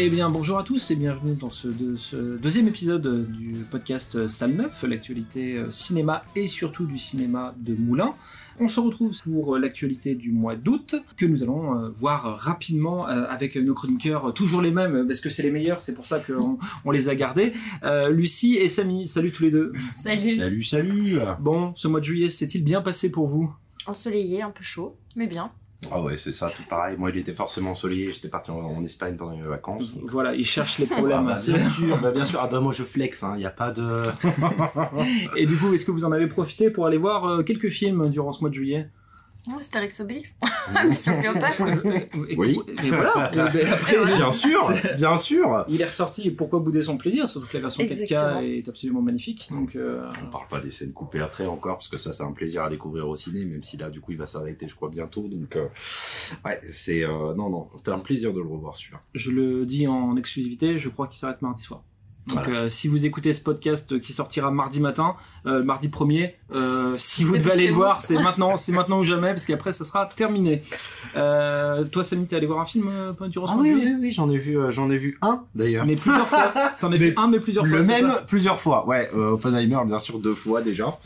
Eh bien, bonjour à tous et bienvenue dans ce, de- ce deuxième épisode du podcast Salle 9, l'actualité euh, cinéma et surtout du cinéma de Moulin. On se retrouve pour euh, l'actualité du mois d'août que nous allons euh, voir rapidement avec nos chroniqueurs, toujours les mêmes parce que c'est les meilleurs, c'est pour ça qu'on on les a gardés. Euh, Lucie et Samy, salut tous les deux. Salut. Salut, salut Bon, ce mois de juillet s'est-il bien passé pour vous? Ensoleillé, un peu chaud, mais bien. Ah ouais, c'est ça, tout pareil. Moi, il était forcément ensoleillé. J'étais parti en, en Espagne pendant mes vacances. donc- Voilà, ils cherchent les Ah problèmes. bah, bien sûr, bah, bien sûr. Ah bah moi je flex, hein. Il y a pas de. Et du coup, est-ce que vous en avez profité pour aller voir euh, quelques films durant ce mois de juillet? Oh, Astérix Obélix. Mission Cléopâtre. Et- Oui. Et voilà. Et ben, après, bien sûr, bien sûr. il est ressorti. et Pourquoi bouder son plaisir Surtout que la version 4K Exactement. est absolument magnifique. Donc, euh, On parle pas des scènes coupées après encore parce que ça c'est un plaisir à découvrir au ciné, même si là du coup il va s'arrêter, je crois bientôt. Donc euh, ouais, c'est euh, non non, c'est un plaisir de le revoir celui-là. je le dis en exclusivité, je crois qu'il s'arrête mardi soir. Donc, Voilà. euh, si vous écoutez ce podcast qui sortira mardi matin, euh, mardi 1er, euh, si vous devez aller le voir, c'est maintenant, c'est maintenant ou jamais, parce qu'après ça sera terminé. Euh, toi, Samy, t'es allé voir un film euh, durant ce Ah oui oui oui, j'en ai vu euh, j'en ai vu un d'ailleurs. Mais plusieurs fois. T'en as vu un, mais plusieurs fois. Le même ça plusieurs fois. Ouais, euh, Oppenheimer bien sûr deux fois déjà.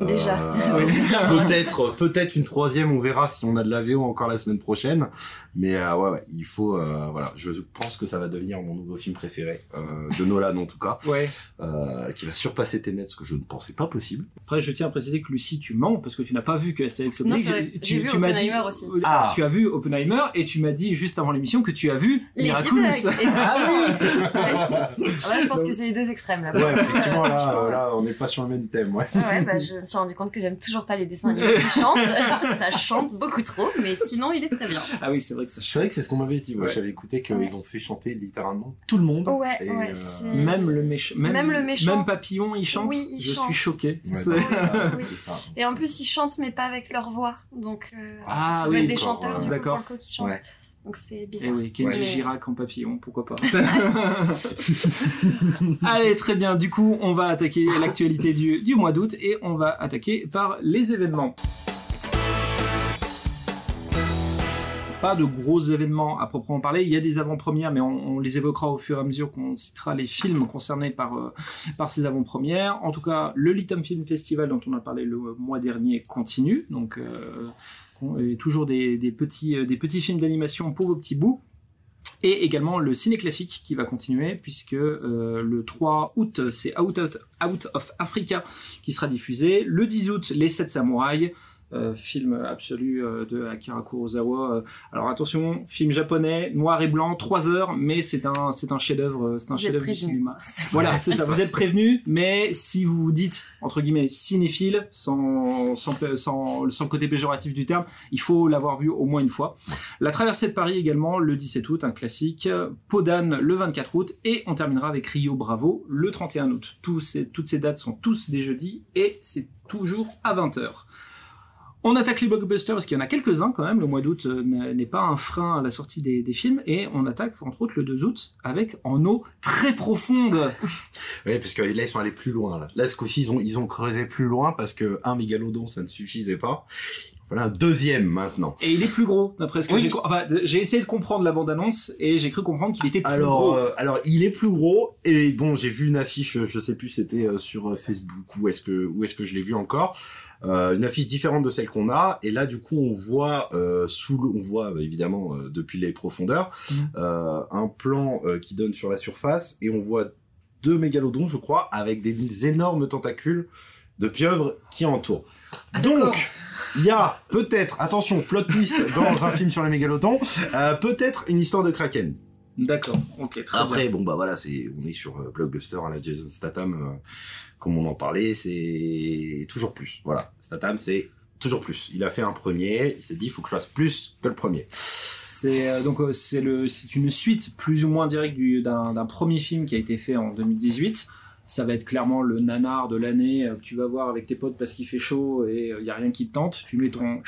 Déjà, Euh, peut-être peut-être une troisième on verra si on a de la VO encore la semaine prochaine mais euh, ouais, ouais il faut euh, voilà je pense que ça va devenir mon nouveau film préféré euh, de Nolan tout cas Ouais. euh, qui va surpasser Tenet ce que je ne pensais pas possible Après, je tiens à préciser que Lucie, tu mens parce que tu n'as pas vu que Astérix Obélix. c'est vrai. Tu, tu m'as dit, aussi. euh, Ah. Tu as vu Oppenheimer et tu m'as dit juste avant l'émission que tu as vu Lady Miraculous. Ah Ouais. Ouais, je pense que c'est les deux extrêmes là. ouais effectivement là euh, là on n'est pas sur le même thème ouais Ah ouais, bah, je me suis rendu compte que j'aime toujours pas les dessins animés qui chantent. ça chante beaucoup trop, mais sinon il est très bien. Ah oui, c'est vrai que ça je savais que c'est ce qu'on m'avait dit j'avais écouté qu'ils Ouais. ont fait chanter littéralement tout le monde Ouais, Et, ouais, euh, c'est- Même le, méch- même, Même le méchant. Même Papillon, il chante. Oui, il je chante. suis choqué. ouais, C'est- non, c'est ça, Oui. c'est ça. Et en plus, ils chantent, mais pas avec leur voix. Donc, euh, Ah oui, des chanteurs ouais. du D'accord. coup, coup, qui chantent. Ouais. Donc, c'est Eh bizarre. oui, Kenji Ouais. Girac en papillon, pourquoi pas. Allez, très bien. Du coup, on va attaquer l'actualité du, du mois d'août et on va attaquer par les événements. Pas de gros événements à proprement parler. Il y a des avant-premières, mais on, les évoquera au fur et à mesure qu'on citera les films concernés par, euh, ces avant-premières. En tout cas, le Litum Film Festival dont on a parlé le mois dernier continue. Donc, euh, toujours des, petits, euh, des petits films d'animation pour vos petits bouts. Et également le ciné classique qui va continuer puisque le 3 août c'est Out, of- Out of Africa qui sera diffusé. Le 10 août Les 7 samouraïs. Euh, film absolu euh, de Akira Kurosawa. Euh, Alors attention, film japonais, noir et blanc, 3 heures, mais c'est un c'est un chef-d'œuvre, euh, c'est un chef-d'œuvre du cinéma. Voilà, c'est ça. Vous êtes prévenus, mais si vous vous dites entre guillemets cinéphile, sans sans sans, sans le côté péjoratif du terme, il faut l'avoir vu au moins une fois. La traversée de Paris également le 17 août, un classique. Podane le 24 août et on terminera avec Rio Bravo le 31 août. Tous ces, toutes ces dates sont tous des jeudis et c'est toujours à 20h. On attaque les blockbusters parce qu'il y en a quelques-uns quand même. Le mois d'août euh, n'est pas un frein à la sortie des, des films et on attaque entre autres le 2 août avec En eau très profonde. Ouais, parce que là, ils sont allés plus loin, là. Là, ce coup-ci, ils ont, ils ont creusé plus loin parce que un mégalodon, ça ne suffisait pas. Voilà un deuxième maintenant. Et il est plus gros, d'après ce que Oui. j'ai... Enfin, j'ai essayé de comprendre la bande-annonce et j'ai cru comprendre qu'il était plus Alors, gros. euh, alors, il est plus gros et bon, j'ai vu une affiche, je sais plus, c'était euh, sur Facebook ou est-ce que, où est-ce que je l'ai vu encore? Euh, une affiche différente de celle qu'on a. Et là du coup on voit euh, sous on voit bah, évidemment euh, depuis les profondeurs Mhm. euh, un plan euh, qui donne sur la surface. Et on voit deux mégalodons je crois avec des énormes tentacules de pieuvre qui entourent. Ah, donc il y a peut-être attention plot twist dans un film sur les mégalodons euh, peut-être une histoire de kraken. D'accord, ok, très bien. après, bon bah voilà, c'est on est sur euh, blockbuster à la Jason Statham, euh, comme on en parlait, c'est toujours plus. Voilà, Statham c'est toujours plus. Il a fait un premier, il s'est dit il faut que je fasse plus que le premier. C'est euh, donc euh, c'est le c'est une suite plus ou moins directe du- d'un d'un premier film qui a été fait en 2018. Ça va être clairement le nanar de l'année euh, que tu vas voir avec tes potes parce qu'il fait chaud et il y a rien qui te tente. Tu mets ton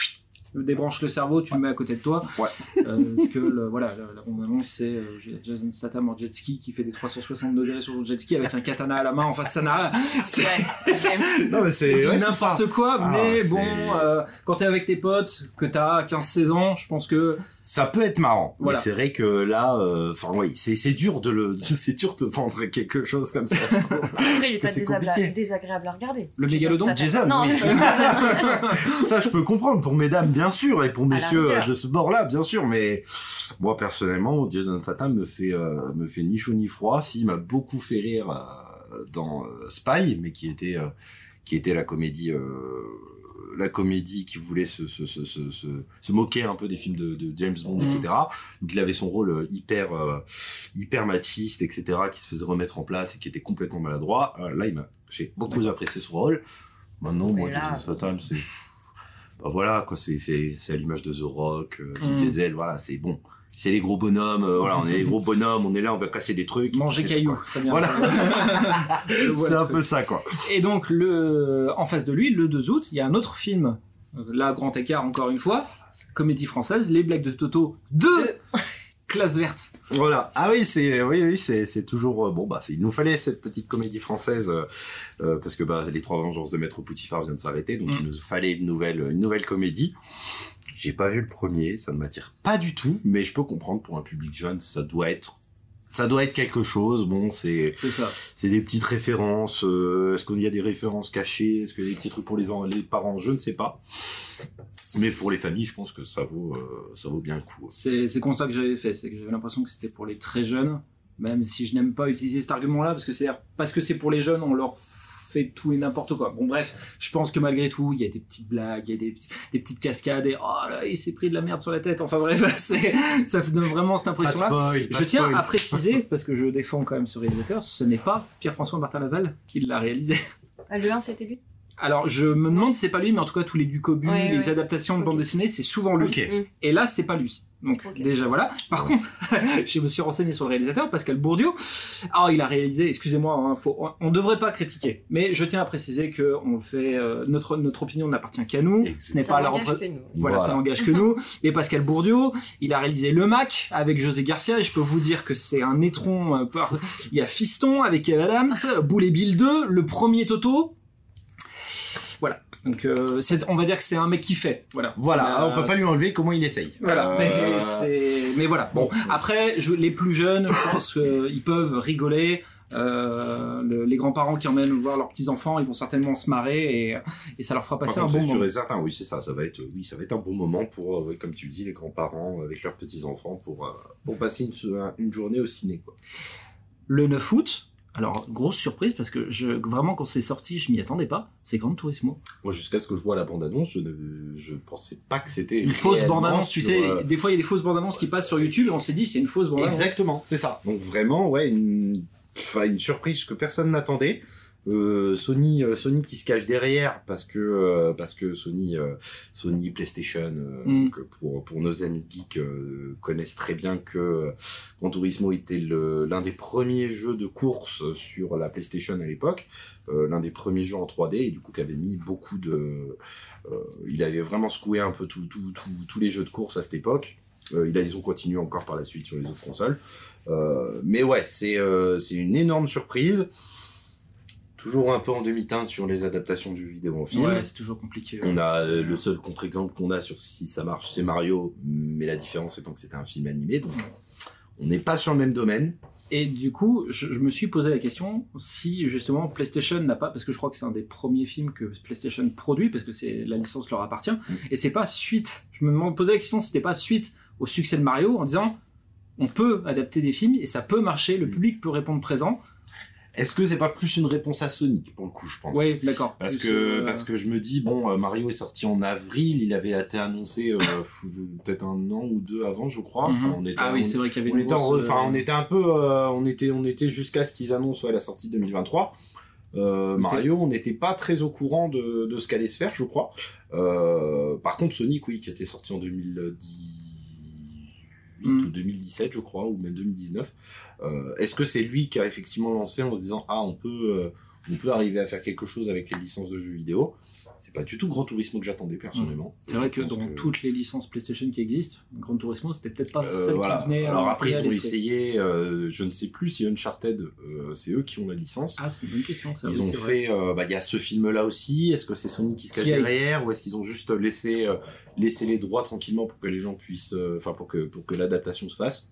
débranche le cerveau, tu le mets à côté de toi. Ouais. Euh, parce que le- voilà, la, la bande-annonce, c'est euh, Jason Statham en jet ski qui fait des 360 degrés sur son jet ski avec un katana à la main. Enfin, ça n'a c'est Non, mais c'est ouais, n'importe quoi. Ah, mais bon, euh, quand t'es avec tes potes, que t'as 15-16 ans, je pense que Ça peut être marrant. Voilà. Mais c'est vrai que là, euh, enfin oui, c'est c'est dur de le, c'est dur de vendre quelque chose comme ça. Après, il est pas c'est désagréable, à regarder. Le mégalodon. Jason, Non, oui. Ça, je peux comprendre pour mesdames, bien sûr, et pour messieurs rigueur. de ce bord-là, bien sûr. Mais moi, personnellement, Jason Statham me fait, euh, me fait ni chaud ni froid. S'il m'a beaucoup fait rire euh, dans euh, Spy, mais qui était, euh, qui était la comédie. Euh, la comédie qui voulait se, se, se, se, moquer un peu des films de, de James Bond, etc. Donc il avait son rôle euh, hyper euh, hyper machiste, etc. qui se faisait remettre en place et qui était complètement maladroit. Euh, là, il m'a, j'ai beaucoup apprécié ce rôle. Maintenant, Mais moi, là, Jason Statham, c'est, bah voilà, quoi, c'est, c'est, c'est à l'image de The Rock, euh, Mm. Diesel, voilà, c'est bon. C'est les gros bonhommes, euh, voilà, on est les gros bonhommes, on est là, on va casser des trucs. manger C'est- caillou. Très bien. Voilà. C'est un peu ça, quoi. Et donc, le, en face de lui, le 2 août, il y a un autre film. Là, grand écart encore une fois. Comédie française, Les Blagues de Toto 2 Classe verte. Voilà. Ah oui, c'est, oui, oui, c'est, c'est toujours, euh, bon, bah, il nous fallait cette petite comédie française, euh, euh, parce que, bah, les trois vengeances de Maître Poutifard viennent de s'arrêter, donc Mm. il nous fallait une nouvelle, une nouvelle comédie. J'ai pas vu le premier, ça ne m'attire pas du tout, mais je peux comprendre pour un public jeune, ça doit être, ça doit être quelque chose. Bon, c'est, C'est ça. c'est des petites références. euh, est-ce qu'il y a des références cachées Est-ce qu'il y a des petits trucs pour les, en- les parents Je ne sais pas. Mais pour les familles, je pense que ça vaut, euh, ça vaut bien le coup. C'est c'est comme ça que j'avais fait. C'est que j'avais l'impression que c'était pour les très jeunes. Même si je n'aime pas utiliser cet argument-là, parce que c'est parce que c'est pour les jeunes, on leur fait tout et n'importe quoi. Bon, bref, je pense que malgré tout, il y a des petites blagues, il y a des, des petites cascades, et oh là, il s'est pris de la merde sur la tête. Enfin bref, ça donne vraiment cette impression-là. Je tiens spoil. à préciser, parce que je défends quand même ce réalisateur, ce n'est pas Pierre-François Martin Laval qui l'a réalisé. Ah, Le 1, c'était lui? Alors, je me demande si c'est pas lui, mais en tout cas, tous les Ducobu, Ouais, les ouais. adaptations de bande dessinée, c'est souvent lui. Ok. Et là, c'est pas lui. Donc, déjà, voilà. Par contre, je me suis renseigné sur le réalisateur, Pascal Bourdieu. Ah, il a réalisé, excusez-moi, hein, faut, on, on devrait pas critiquer. Mais je tiens à préciser que on le fait, euh, notre, notre opinion n'appartient qu'à nous. Et Ce n'est Ça pas la n'engage repré- que nous. voilà, Voilà. ça n'engage que nous. Et Pascal Bourdieu, il a réalisé Le Mac avec José Garcia. Et je peux vous dire que c'est un étron. euh, par- Il y a Fiston avec Kev Adams, Boule et Bill 2, le premier Toto. Donc, euh, c'est- on va dire que c'est un mec qui fait. Voilà. Voilà, Euh, on peut pas lui enlever comment il essaye. voilà, Euh, mais, c'est- mais voilà. Bon, après, je, les plus jeunes, je pense qu'ils peuvent rigoler. Euh, le- les grands-parents qui emmènent voir leurs petits-enfants, ils vont certainement se marrer et, et ça leur fera Par passer un bon c'est sûr moment. et certain, oui, c'est ça, ça va être, oui, ça va être un bon moment pour, euh, comme tu dis, les grands-parents avec leurs petits-enfants pour, euh, pour passer une, une journée au ciné, quoi. Le 9 août, alors grosse surprise parce que je, vraiment quand c'est sorti, je m'y attendais pas. C'est Grand Turismo. Moi, jusqu'à ce que je vois la bande-annonce, je ne, je pensais pas que c'était Une fausse bande-annonce, tu sais. euh, Des fois, il y a des fausses bandes-annonces qui passent sur YouTube et on s'est dit c'est une fausse bande-annonce. Exactement, c'est ça. Donc vraiment, ouais, une, enfin, une surprise que personne n'attendait. Euh, Sony, euh, Sony qui se cache derrière parce que euh, parce que Sony, Sony PlayStation, Mm. donc, pour pour nos amis geeks connaissent très bien que Gran Turismo était l'un des premiers jeux de course sur la PlayStation à l'époque, l'un des premiers jeux en 3D et du coup qui avait mis beaucoup de, il avait vraiment secoué un peu tout, tout, tout- tous les jeux de course à cette époque. Euh, ils ont continué encore par la suite sur les autres consoles. Euh, mais ouais, c'est euh, c'est une énorme surprise. Toujours un peu en demi-teinte sur les adaptations du vidéo en film. Ouais, c'est toujours compliqué. On a euh, le seul contre-exemple qu'on a sur si ça marche, c'est Mario, mais la différence étant que c'était un film animé, donc on n'est pas sur le même domaine. Et du coup, je, je me suis posé la question si justement PlayStation n'a pas, parce que je crois que c'est un des premiers films que PlayStation produit, parce que c'est la licence leur appartient, et c'est pas suite. Je me demande posé la question si c'était pas suite au succès de Mario en disant on peut adapter des films et ça peut marcher, le public peut répondre présent. Est-ce que c'est pas plus une réponse à Sonic pour le coup, je pense? Oui, d'accord. Parce Plus, que, euh, parce que je me dis, bon, euh, Mario est sorti en avril, il avait été annoncé euh, peut-être un an ou deux avant, je crois. Enfin, mhm. on était, ah oui, c'est vrai qu'il y avait on une était, grosse, enfin, on était un peu, euh, on était, on était jusqu'à ce qu'ils annoncent ouais, la sortie 2023. Euh, Mario, on n'était pas très au courant de, de ce qu'allait se faire, je crois. Euh, par contre, Sonic, oui, qui était sorti en 2018 Mm. ou 2017, je crois, ou même 2019. Euh, Est-ce que c'est lui qui a effectivement lancé en se disant ah on peut, euh, on peut arriver à faire quelque chose avec les licences de jeux vidéo? C'est pas du tout Grand Turismo que j'attendais personnellement. C'est vrai que dans que- toutes les licences PlayStation qui existent, Grand Turismo c'était peut-être pas Euh, celle voilà. qui venait. Alors après, ils ont essayé, euh, je ne sais plus si Uncharted, euh, c'est eux qui ont la licence. Ah, c'est une bonne question. ça, Ils oui, ont fait, bah, il y a ce film-là aussi. Est-ce que c'est Sony qui se cache Qui derrière ou est-ce qu'ils ont juste laissé, laissé les droits tranquillement pour que les gens puissent, enfin pour que pour que l'adaptation se fasse?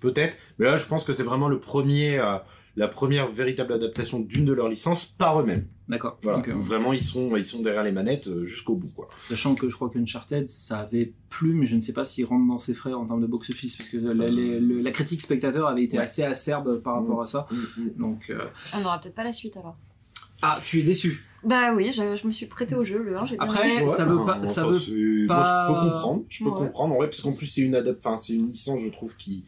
Peut-être. Mais là, je pense que c'est vraiment le premier, euh, la première véritable adaptation d'une de leurs licences par eux-mêmes. D'accord. Voilà. Donc, euh, vraiment, ils sont, ils sont derrière les manettes euh, jusqu'au bout, quoi. Sachant que je crois qu'Uncharted, ça avait plu, mais je ne sais pas s'il rentre dans ses frais en termes de box-office, parce que la, les- le- la critique spectateur avait été Ouais. assez acerbe par rapport à ça. Donc, euh, On n'aura peut-être pas la suite alors. ah, tu es déçu. Bah oui, je, je me suis prêté au jeu, le 1, j'ai bien Après, aimé. ça veut pas- ça veut c'est- Moi, pas- je peux comprendre. Je peux Ouais. comprendre, en vrai, parce qu'en plus, c'est une adap... enfin, c'est une licence, je trouve, qui,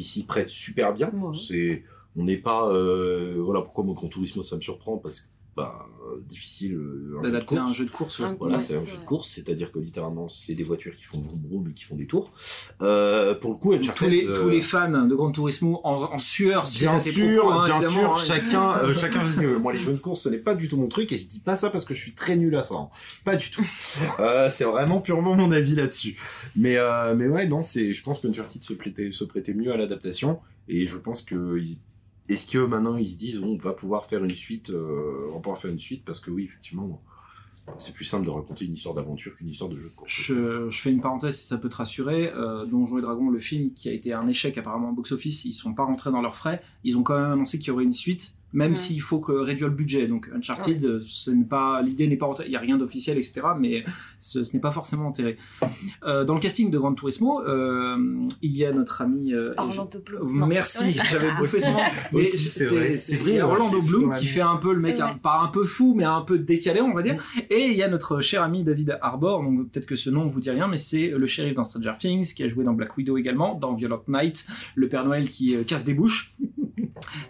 qui s'y prête super bien. Ouais. C'est, on n'est pas, euh, voilà, pourquoi moi, Grand Turismo, ça me surprend, parce que, bah, euh, difficile, euh, un jeu de D'adapter à un course. jeu de course. Voilà, Ouais, c'est un jeu de course, c'est-à-dire que littéralement, c'est des voitures qui font vroom vroom et qui font des tours. Euh, pour le coup, Uncharted, tous, les, euh, tous les fans de Gran Turismo en, en sueur Bien sûr, propos, hein, bien sûr, hein. chacun, euh, chacun, euh, moi les jeux de course, ce n'est pas du tout mon truc, et je dis pas ça parce que je suis très nul à ça, hein. pas du tout. Euh, c'est vraiment purement mon avis là-dessus. Mais, euh, mais ouais, non, c'est, je pense qu'Uncharted se prêtait, se prêtait mieux à l'adaptation, et je pense que, est-ce que maintenant ils se disent, on va pouvoir faire une suite, euh, on va pouvoir faire une suite, parce que oui, effectivement, c'est plus simple de raconter une histoire d'aventure qu'une histoire de jeu. Je, fais une parenthèse si ça peut te rassurer. Euh, Donjons et Dragons, le film qui a été un échec apparemment au box-office, ils sont pas rentrés dans leurs frais. Ils ont quand même annoncé qu'il y aurait une suite, même Ouais. s'il faut que réduire le budget. Donc Uncharted, euh, ce n'est pas l'idée n'est pas il y a rien d'officiel etc. Mais ce, ce n'est pas forcément enterré. Euh, dans le casting de Gran Turismo, euh, il y a notre ami. euh, Orlando Bloom. Merci, Ouais. j'avais Aussi, c'est vrai, ouais, Orlando Bloom qui fait un peu le mec, Ouais. un- pas un peu fou, mais un peu décalé, on va dire. Et il y a notre cher ami David Harbour, donc peut-être que ce nom vous dit rien, mais c'est le shérif dans Stranger Things, qui a joué dans Black Widow également, dans Violent Night, le Père Noël qui euh, casse des bouches.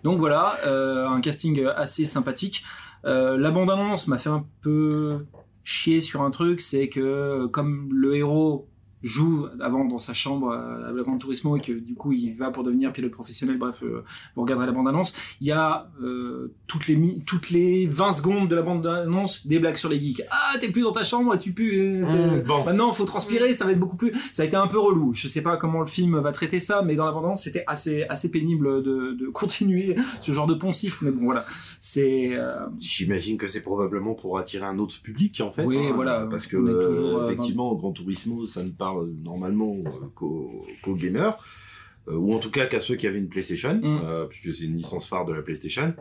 Donc voilà, euh, un casting assez sympathique. Euh, la m'a fait un peu chier sur un truc, c'est que comme le héros joue avant dans sa chambre euh, à la Gran Turismo et que du coup il va pour devenir pilote professionnel, bref, euh, vous regarderez la bande-annonce, il y a euh, toutes, les mi- toutes les 20 secondes de la bande-annonce des blagues sur les geeks. Ah, t'es plus dans ta chambre, tu pues... euh, Mmh, bon. Maintenant, faut transpirer, ça va être beaucoup plus... Ça a été un peu relou. Je sais pas comment le film va traiter ça, mais dans la bande-annonce, c'était assez, assez pénible de, de continuer ce genre de poncif. Mais bon, voilà. C'est... euh, J'imagine que c'est probablement pour attirer un autre public en fait. Oui, hein, voilà, Parce que toujours, euh, euh, dans- effectivement, Grand Turismo, ça ne parle normalement euh, qu'aux gamers, euh, ou en tout cas qu'à ceux qui avaient une PlayStation, Mm. euh, puisque c'est une licence phare de la PlayStation.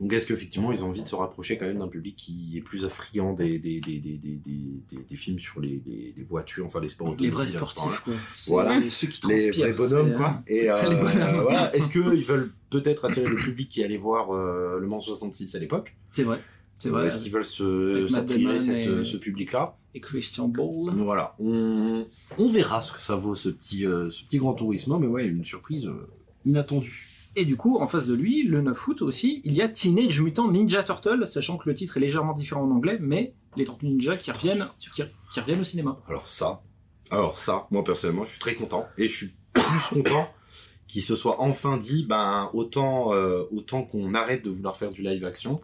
Donc est-ce qu'effectivement ils ont envie de se rapprocher quand même d'un public qui est plus friand des, des, des, des, films sur les, les, les voitures, enfin les sports les vrais sportifs, quoi. Voilà. Ceux qui les transpirent. vrais bonhommes euh, quoi et euh, Les bonhommes. voilà est-ce qu'ils veulent peut-être attirer le public qui allait voir euh, le Mans 66 à l'époque? C'est vrai. C'est Ou vrai. est-ce qu'ils veulent se s'attirer cette, et- ce public là Et Christian Bale. voilà on, on verra ce que ça vaut ce petit euh, ce petit grand tourisme mais ouais une surprise euh, inattendue Et du coup, en face de lui, le 9 août aussi, il y a Teenage Mutant Ninja Turtle, sachant que le titre est légèrement différent en anglais, mais les Tortues Ninja qui reviennent, qui, qui reviennent au cinéma. alors ça alors ça moi personnellement je suis très content et je suis plus content qu'il se soit enfin dit ben autant euh, autant qu'on arrête de vouloir faire du live action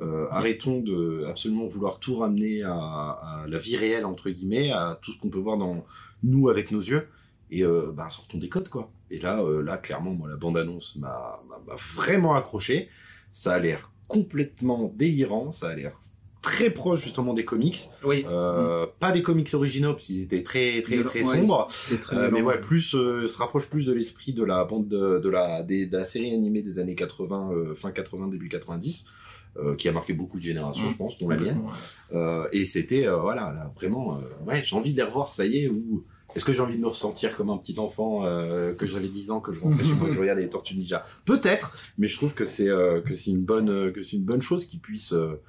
Euh, arrêtons de absolument vouloir tout ramener à, à la vie réelle entre guillemets, à tout ce qu'on peut voir dans nous avec nos yeux, et euh, ben sortons des codes quoi. Et là, euh, là clairement, moi la bande annonce m'a vraiment accroché. Ça a l'air complètement délirant, ça a l'air très proche justement des comics, Oui. euh, pas des comics originaux parce qu'ils étaient très très très Ouais, sombres. Très Euh, mais ouais, plus euh, se rapproche plus de l'esprit de la bande de, de la des, de la série animée des années 80, euh, fin 80 début 90, euh, qui a marqué beaucoup de générations, Mhm. je pense, dont la mienne. Euh, et c'était euh, voilà, là, vraiment, ouais, j'ai envie de les revoir, ça y est. Ou est-ce que j'ai envie de me ressentir comme un petit enfant que j'avais 10 ans, que je rentrais chez moi, que je regardais les Tortues Ninja? Peut-être, mais je trouve que c'est que c'est une bonne que c'est une bonne chose qu'ils puissent euh,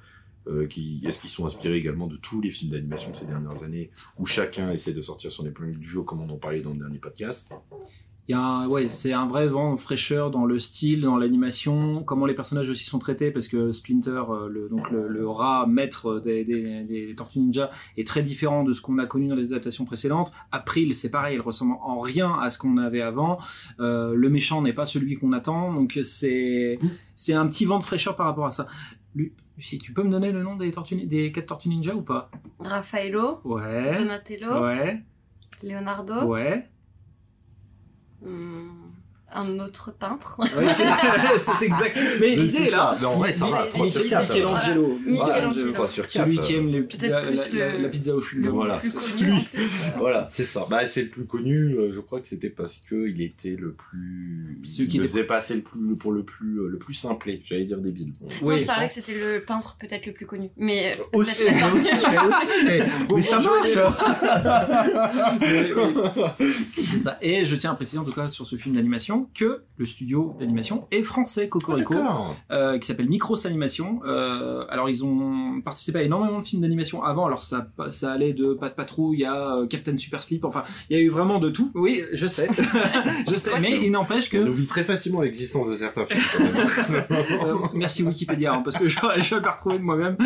euh, qui est-ce qu'ils sont inspirés également de tous les films d'animation de ces dernières années où chacun essaie de sortir son épingle du jeu comme on en parlait dans le dernier podcast? Il y a un, ouais, c'est un vrai vent de fraîcheur dans le style, dans l'animation, comment les personnages aussi sont traités, parce que Splinter, euh, le, donc le, le rat maître des, des, des Tortues Ninja, est très différent de ce qu'on a connu dans les adaptations précédentes. April, c'est pareil, elle ressemble en rien à ce qu'on avait avant. Euh, le méchant n'est pas celui qu'on attend, donc c'est c'est un petit vent de fraîcheur par rapport à ça. Lu- Lucie, tu peux me donner le nom des, tortues, des quatre tortues ninja ou pas? Raffaello, Ouais. Donatello, Ouais. Leonardo, Ouais. Hum, un autre peintre. Ouais, c'est exact. Mais l'idée est là. Mais en vrai, ça va. Mais- 3 sur mais- 4. Michelangelo. Michelangelo. 3 sur 4. Celui qui aime les pizzas, Peut-être la, pizza au chewing Le gum. Voilà, c'est. Voilà, ça. Bah, c'est le plus connu. euh, Je crois que c'était parce que il était le plus. Celui qui il le était- faisait passer le plus pour le plus euh, le plus simplé. J'allais dire débile. Oui, je parlais que c'était le peintre peut-être le plus connu. Mais euh, Aussi, mais ça marche. Oui, oui. C'est ça. Et je tiens à préciser en tout cas sur ce film d'animation que le studio d'animation est français, Cocorico, D'accord. euh, qui s'appelle Micros Animation. Euh, alors ils ont participé à énormément de films d'animation avant. Alors ça, ça allait de Pat Patrouille à euh, Captain Super Sleep. Enfin, il y a eu vraiment de tout. Oui, je sais, je sais. Mais il n'empêche que On oublie très facilement l'existence de certains films. Euh, merci Wikipédia, hein, parce que j'aurais jamais retrouvé de moi-même.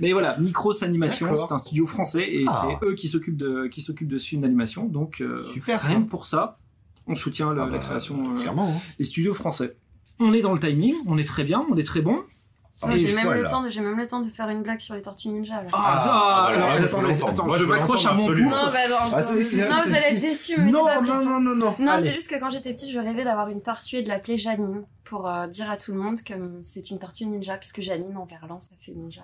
Mais voilà, Micros Animation, c'est un studio français et Ah. c'est eux qui s'occupent de qui s'occupent de ce film d'animation. Donc euh, Super, rien que pour ça, on soutient Ah la bah, création euh, Clairement. hein. des studios français. On est dans le timing, on est très bien, on est très bon. Et j'ai même, le là. temps de- j'ai même le temps de faire une blague sur les tortues ninja. Là. Ah, Ah, bah, alors, je attends, attends, Moi, je m'accroche à mon absolument. pouf. Non, bah non, Ah, vous allez être déçus. mais Non, non, non, non, non. C'est juste que quand j'étais petite, je rêvais d'avoir une tortue et de l'appeler Janine pour euh, dire à tout le monde que c'est une tortue ninja, puisque Janine en verlan ça fait ninja.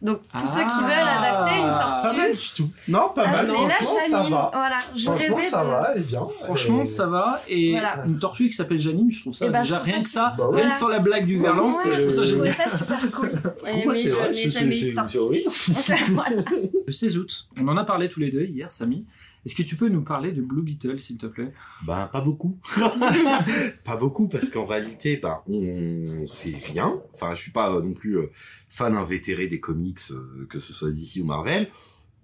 Donc tous ceux qui veulent adapter une Ah, Pas mal tortue, du tout. Non, pas mal. appelez-la Franchement, ça Janine. va. Voilà, je Franchement, rêvais ça de- va, elle est bien. Franchement, ça va. Et Voilà. une tortue qui s'appelle Janine, je trouve ça déjà trouve rien ça que ça, Bah rien que Voilà. sans la blague du verlan, Ouais, c'est je trouve ça trouvais ça super cool. Mais je n'ai jamais eu de tortue. Voilà. Le 16 août, on en a parlé tous les deux hier, Samy. Est-ce que tu peux nous parler de Blue Beetle, s'il te plaît? Ben, pas beaucoup. pas beaucoup, parce qu'en réalité, ben, on sait rien. Enfin, je suis pas euh, non plus euh, fan invétéré des comics, euh, que ce soit DC ou Marvel,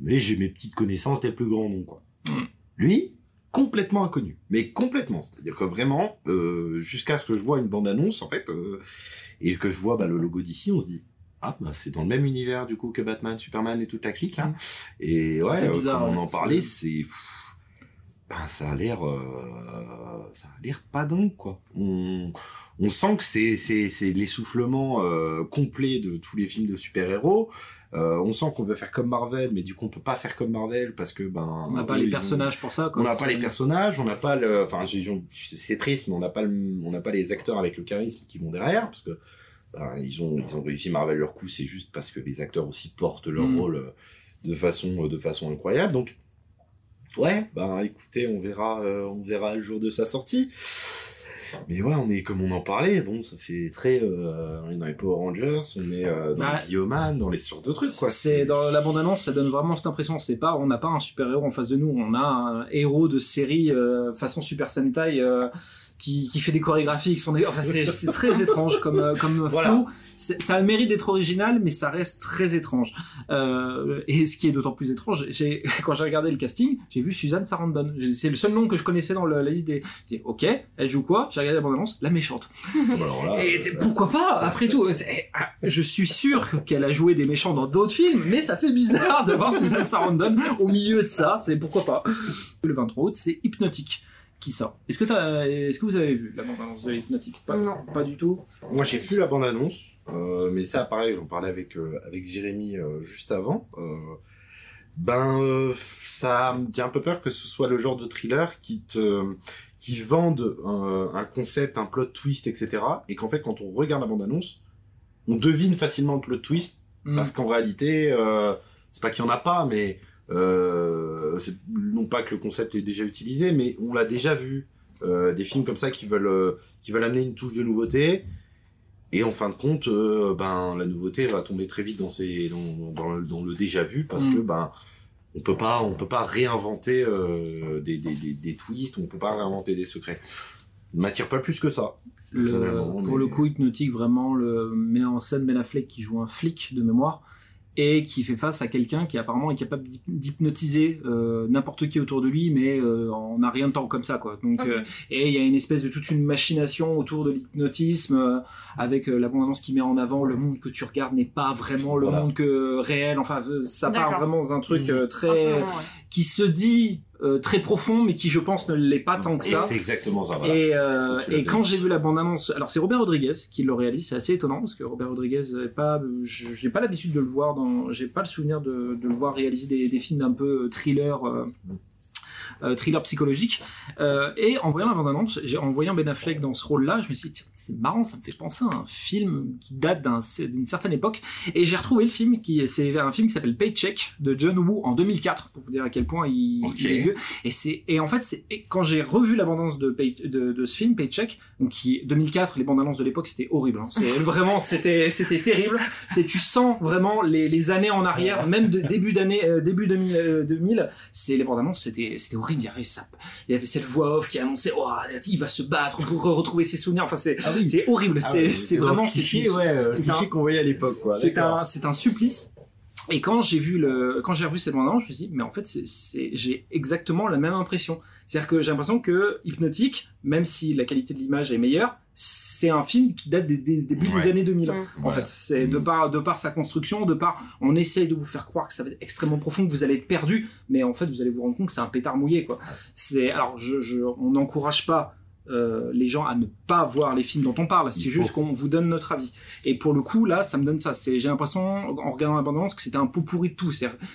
mais j'ai mes petites connaissances des plus grands noms, quoi. Mm. Lui, complètement inconnu. Mais complètement. C'est-à-dire que vraiment, euh, jusqu'à ce que je vois une bande-annonce, en fait, euh, et que je vois bah, le logo d'ici, on se dit, ah, bah, c'est dans le même univers, du coup, que Batman, Superman et toute la clique, là. Et ouais, euh, bizarre, comme on en parlait, c'est... Ben, ça a l'air... euh, ça a l'air pas dingue, quoi. On, on sent que c'est, c'est, c'est l'essoufflement euh, complet de tous les films de super-héros. Euh, on sent qu'on veut faire comme Marvel, mais du coup, on peut pas faire comme Marvel parce que, ben... On n'a pas les ils personnages pour ça. on quoi. n'a pas les personnages, on n'a pas le, enfin, c'est triste, mais on n'a pas le, on n'a pas les acteurs avec le charisme qui vont derrière, parce que, ben, ils ont, ils ont réussi Marvel leur coup, c'est juste parce que les acteurs aussi portent leur Mm. rôle euh, de façon, de façon incroyable. Donc, ouais, ben, écoutez, on verra, euh, on verra le jour de sa sortie. Mais ouais, on est comme on en parlait, bon, ça fait très, euh, on est dans les Power Rangers, on est euh, dans Bah, les Bioman, dans les sortes de trucs, quoi. C'est dans la bande-annonce, ça donne vraiment cette impression. C'est pas, on n'a pas un super-héros en face de nous, on a un héros de série euh, façon Super Sentai euh, qui, qui fait des chorégraphies, qui sont des... enfin c'est très étrange comme euh, comme Voilà. flow. Ça a le mérite d'être original, mais ça reste très étrange. Euh, et ce qui est d'autant plus étrange, j'ai quand j'ai regardé le casting, j'ai vu Suzanne Sarandon. C'est le seul nom que je connaissais dans le- la liste des. Dit, ok, elle joue quoi? J'ai regardé la bande-annonce, la méchante. Alors là, Et euh, pourquoi pas? Après tout, c'est- ah, je suis sûr qu'elle a joué des méchants dans d'autres films, mais ça fait bizarre de voir Suzanne Sarandon au milieu de ça. C'est pourquoi pas. Le 23 août, c'est Hypnotique qui sort. Est-ce que, t'as- est-ce que vous avez vu la bande-annonce de Hypnotique pas, Non. pas du tout. Moi, j'ai vu la bande-annonce, euh, mais ça, pareil, j'en parlais avec euh, avec Jérémy euh, juste avant. Euh, ben, euh, ça me dit un peu peur que ce soit le genre de thriller qui te qui vendent un, un concept, un plot twist, etc. Et qu'en fait, quand on regarde la bande-annonce, on devine facilement le plot twist Hmm. parce qu'en réalité, euh, c'est pas qu'il y en a pas, mais euh, non pas que le concept est déjà utilisé, mais on l'a déjà vu. Euh, des films comme ça qui veulent euh, qui veulent amener une touche de nouveauté. Et en fin de compte, euh, ben la nouveauté va tomber très vite dans ces dans, dans, le, dans le déjà vu parce Mm. que ben on peut pas on peut pas réinventer euh, des, des, des, des twists, on peut pas réinventer des secrets. Ne m'attire pas plus que ça. Le- pour mais- le coup, Hypnotique vraiment le met en scène Ben Affleck qui joue un flic de mémoire et qui fait face à quelqu'un qui apparemment est capable d'hyp- d'hypnotiser euh, n'importe qui autour de lui, mais euh, en un rien de temps comme ça quoi. Donc euh, et il y a une espèce de toute une machination autour de l'hypnotisme euh, avec euh, l'abondance qui met en avant le monde que tu regardes n'est pas vraiment le Voilà. monde que réel. Enfin, euh, ça part vraiment dans un truc euh, peu très ouais. qui se dit euh, très profond, mais qui je pense ne l'est pas tant que ça. C'est exactement ça. Voilà. Et, euh, et quand j'ai vu la bande-annonce, alors c'est Robert Rodriguez qui le réalise, c'est assez étonnant parce que Robert Rodriguez, est pas, je- j'ai pas l'habitude de le voir dans, j'ai pas le souvenir de, de le voir réaliser des, des films un peu thriller. euh, euh, thriller psychologique. Euh, et en voyant la bande-annonce en voyant Ben Affleck dans ce rôle-là je me suis dit c'est marrant ça me fait penser à un film qui date d'un- d'une certaine époque. Et j'ai retrouvé le film qui c'est un film qui s'appelle Paycheck de John Woo en 2004 pour vous dire à quel point il, Ok. il est vieux. Et c'est et en fait c'est quand j'ai revu l'abondance de, Pay- de de ce film Paycheck donc qui 2004 les bandes annonces de l'époque c'était horrible hein. c'est vraiment c'était c'était terrible. C'est tu sens vraiment les, les années en arrière même de début d'année euh, début 2000 euh, 2000 c'est les bandes annonces c'était c'était horrible il y avait ça il y avait cette voix off qui annonçait oh il va se battre pour re- retrouver ses souvenirs enfin c'est Ah oui. horrible Ah c'est ouais, vraiment c'est cliché, ouais, c'est cliché un- qu'on voyait à l'époque, quoi. c'est un, c'est un supplice. Et quand j'ai vu le, quand j'ai revu cette bande-annonce, je me suis dit, mais en fait, c'est, c'est, j'ai exactement la même impression. C'est-à-dire que j'ai l'impression que Hypnotique, même si la qualité de l'image est meilleure, c'est un film qui date des, des débuts Ouais. des années 2000. Mm. En fait, c'est de par, de par sa construction, de par, on essaye de vous faire croire que ça va être extrêmement profond, que vous allez être perdu, mais en fait, vous allez vous rendre compte que c'est un pétard mouillé, quoi. C'est, alors, je, je, on n'encourage pas euh, les gens à ne pas voir les films dont on parle. C'est juste qu'on vous donne notre avis. Et pour le coup, là, ça me donne ça. C'est, j'ai l'impression, en regardant l'abondance, que c'était un pot pourri de tout.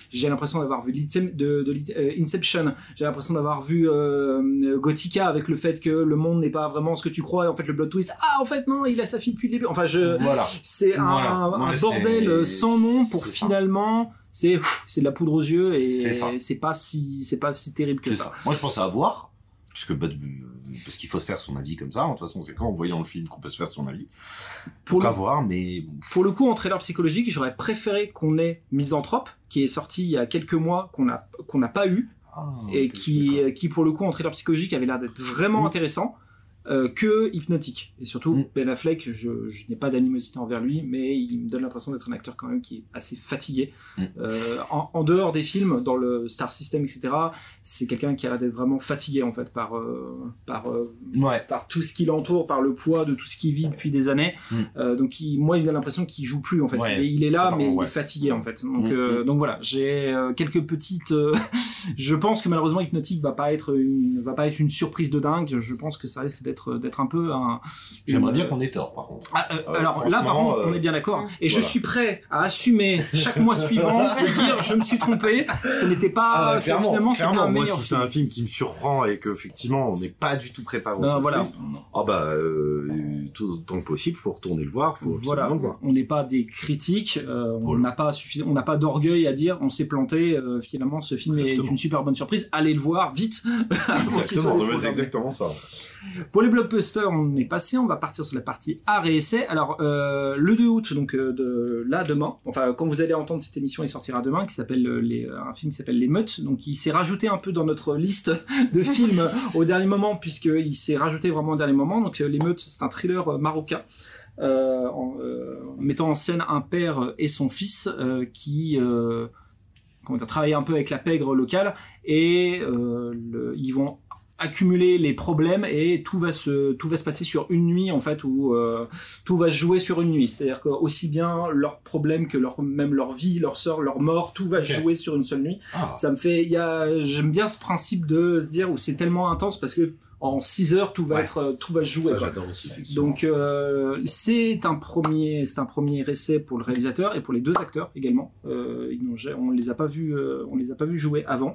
J'ai l'impression d'avoir vu de, de, euh, Inception. J'ai l'impression d'avoir vu euh, Gothica avec le fait que le monde n'est pas vraiment ce que tu crois. Et en fait, le plot twist, ah, en fait, non, il a sa fille depuis le début. Enfin, je, Voilà. c'est un, Voilà. un Ouais, bordel sans nom pour finalement, c'est, c'est de la poudre aux yeux et C'est pas si, c'est pas si terrible que ça. ça. Moi, je pense à voir. Puisque, bah, parce qu'il faut se faire son avis comme ça. De toute façon, c'est quand en voyant le film qu'on peut se faire son avis. Pour le- voir, mais Pour le coup, en trailer psychologique, j'aurais préféré qu'on ait Misanthrope, qui est sorti il y a quelques mois, qu'on a qu'on n'a pas eu, Ah, et qui, d'accord. qui pour le coup en trailer psychologique avait l'air d'être vraiment intéressant. Euh, que hypnotique et surtout Mm. Ben Affleck je, je n'ai pas d'animosité envers lui mais il me donne l'impression d'être un acteur quand même qui est assez fatigué Mm. Euh, en, en dehors des films dans le Star System etc c'est quelqu'un qui a l'air d'être vraiment fatigué en fait par euh, par Ouais. par tout ce qui l'entoure, par le poids de tout ce qu'il vit depuis des années. Mm. Donc il- moi, il a l'impression qu'il joue plus en fait. Ouais, il, est, il est là, mais il est fatigué en fait. Donc, donc voilà, j'ai quelques petites. je pense que malheureusement, Hypnotique va pas être une, va pas être une surprise de dingue. Je pense que ça risque d'être d'être un peu un. J'aimerais bien qu'on ait tort, par contre. Ah, euh, Euh, alors là, par contre, on euh, est bien d'accord. Et je suis prêt à assumer chaque mois suivant de dire je me suis trompé. Ce n'était pas. Ah, c'est- finalement, c'était un moi, si c'est film. un film qui me surprend et qu'effectivement, on n'est pas du tout préparé Ben, plot voilà. Ah bah, euh, tout autant que possible, faut retourner le voir, faut Voilà, absolument le voir. on n'est pas des critiques, euh, on Voilà. n'a pas suffi- on n'a pas d'orgueil à dire on s'est planté. euh, finalement, ce film Exactement. est une super bonne surprise. Allez le voir vite. soit déprogrammé. exactement ça. Pour les blockbusters, on est passé. On va partir sur la partie art et essai. Alors euh, le 2 août, donc euh, de là demain. Enfin, quand vous allez entendre cette émission, il sortira demain, qui s'appelle euh, les, un film qui s'appelle Les Meutes. Donc il s'est rajouté un peu dans notre liste de films au dernier moment, puisqu'il s'est rajouté vraiment au dernier moment. Donc Les Meutes, c'est un thriller marocain. en, mettant en scène un père et son fils qui comment dire, travaillent un peu avec la pègre locale et ils vont accumuler les problèmes et tout va se tout va se passer sur une nuit en fait où euh, tout va se jouer sur une nuit c'est à dire que aussi bien leurs problèmes que leur même leur vie leur sort leur mort tout va Ok. jouer sur une seule nuit Ah, ça me fait il y a j'aime bien ce principe de se dire où c'est tellement intense parce que en 6 heures tout va Ouais. être euh, tout va se jouer ça aussi. Donc euh, c'est un premier c'est un premier essai pour le réalisateur et pour les deux acteurs également. Euh, ils on les a pas vus euh, on les a pas vus jouer avant.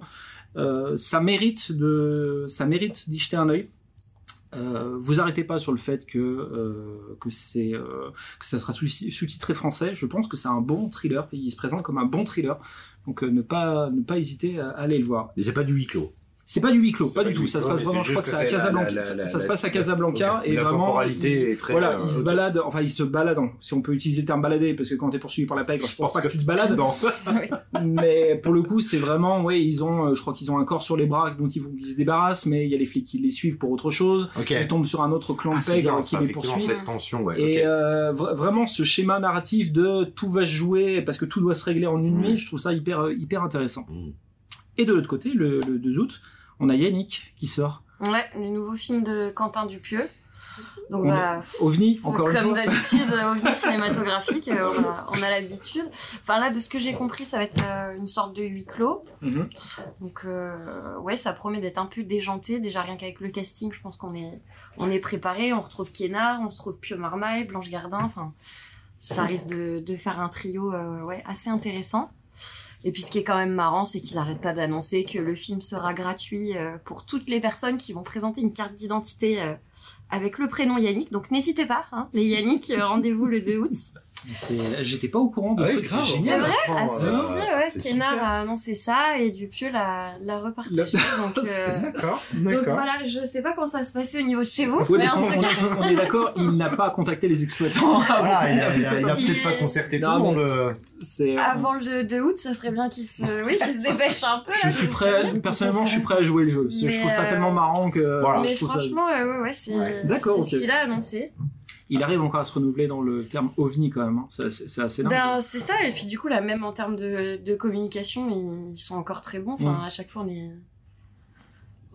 Euh, ça mérite de ça mérite d'y jeter un œil. Euh, vous arrêtez pas sur le fait que euh, que c'est euh, que ça sera sous- sous-titré français. Je pense que c'est un bon thriller. Il se présente comme un bon thriller. Donc euh, ne pas ne pas hésiter à aller le voir. Mais c'est pas du huis clos. C'est pas du huis clos, pas, pas du tout. Ça se passe vraiment, je crois que c'est à la- Casablanca. la- la- ça se la- passe à Casablanca et La vraiment. temporalité est très. Voilà, euh, il se ok. balade, enfin il se balade, si on peut utiliser le terme balader, parce que quand t'es poursuivi par la pègre, je pense pas que tu te balades, mais pour le coup c'est vraiment, ouais, ils ont, euh, je crois qu'ils ont un corps sur les bras dont il faut qu'ils se débarrassent, mais il y a les flics qui les suivent pour autre chose, ils tombent sur un autre clan Ah, de pègres bien, qui les poursuit. cette tension. Et euh, vra- vraiment ce schéma narratif de tout va se jouer parce que tout doit se régler en une Mm. nuit, je trouve ça hyper hyper intéressant. Mm. Et de l'autre côté, le, le 2 août, on a Yannick qui sort. Ouais, le nouveau film de Quentin Dupieux. Donc On- bah, OVNI, encore une comme d'habitude, ovni cinématographique, euh, on a, on a l'habitude. Enfin là, de ce que j'ai compris, ça va être euh, une sorte de huis clos. Mhm. Donc euh, ouais, ça promet d'être un peu déjanté. Déjà rien qu'avec le casting, je pense qu'on est on est préparé. On retrouve Kénard, on retrouve Pio Marmaille, Blanche Gardin. Enfin, ça risque de, de faire un trio euh, ouais assez intéressant. Et puis ce qui est quand même marrant, c'est qu'ils n'arrêtent pas d'annoncer que le film sera gratuit euh, pour toutes les personnes qui vont présenter une carte d'identité euh, avec le prénom Yannick. Donc n'hésitez pas, hein, les Yannick, euh, rendez-vous le 2 août. C'est- J'étais pas au courant de Ah ce oui, truc, c'est génial. C'est vrai Ah si, Euh, si, ouais, c'est Kénard a annoncé ça et Dupieux l'a, l'a repartagé. Donc, euh, D'accord, donc d'accord. voilà, je sais pas comment ça va se passer au niveau de chez vous, Ouais, mais en tout cas... on- est d'accord, il n'a pas contacté les exploitants. Voilà, il a, qu'il il a- fasse il a ça. peut-être pas concerté tout Non, le mais monde. euh. C'est- Avant le 2 août, ça serait bien qu'il se, oui, qu'il se dépêche un peu. Je là, suis me prêt, personnellement, je suis prêt à jouer le jeu. parce que Je trouve ça euh, tellement marrant que. Voilà. je Mais ça- franchement, euh, ouais, ouais, c'est, Ouais. C'est ce qu'il a annoncé. Il arrive encore à se renouveler dans le terme ovni quand même. hein. C'est assez dingue. Ben, c'est ça, et puis du coup, là, même en termes de, de communication, ils sont encore très bons. Enfin, Mm. à chaque fois, on est,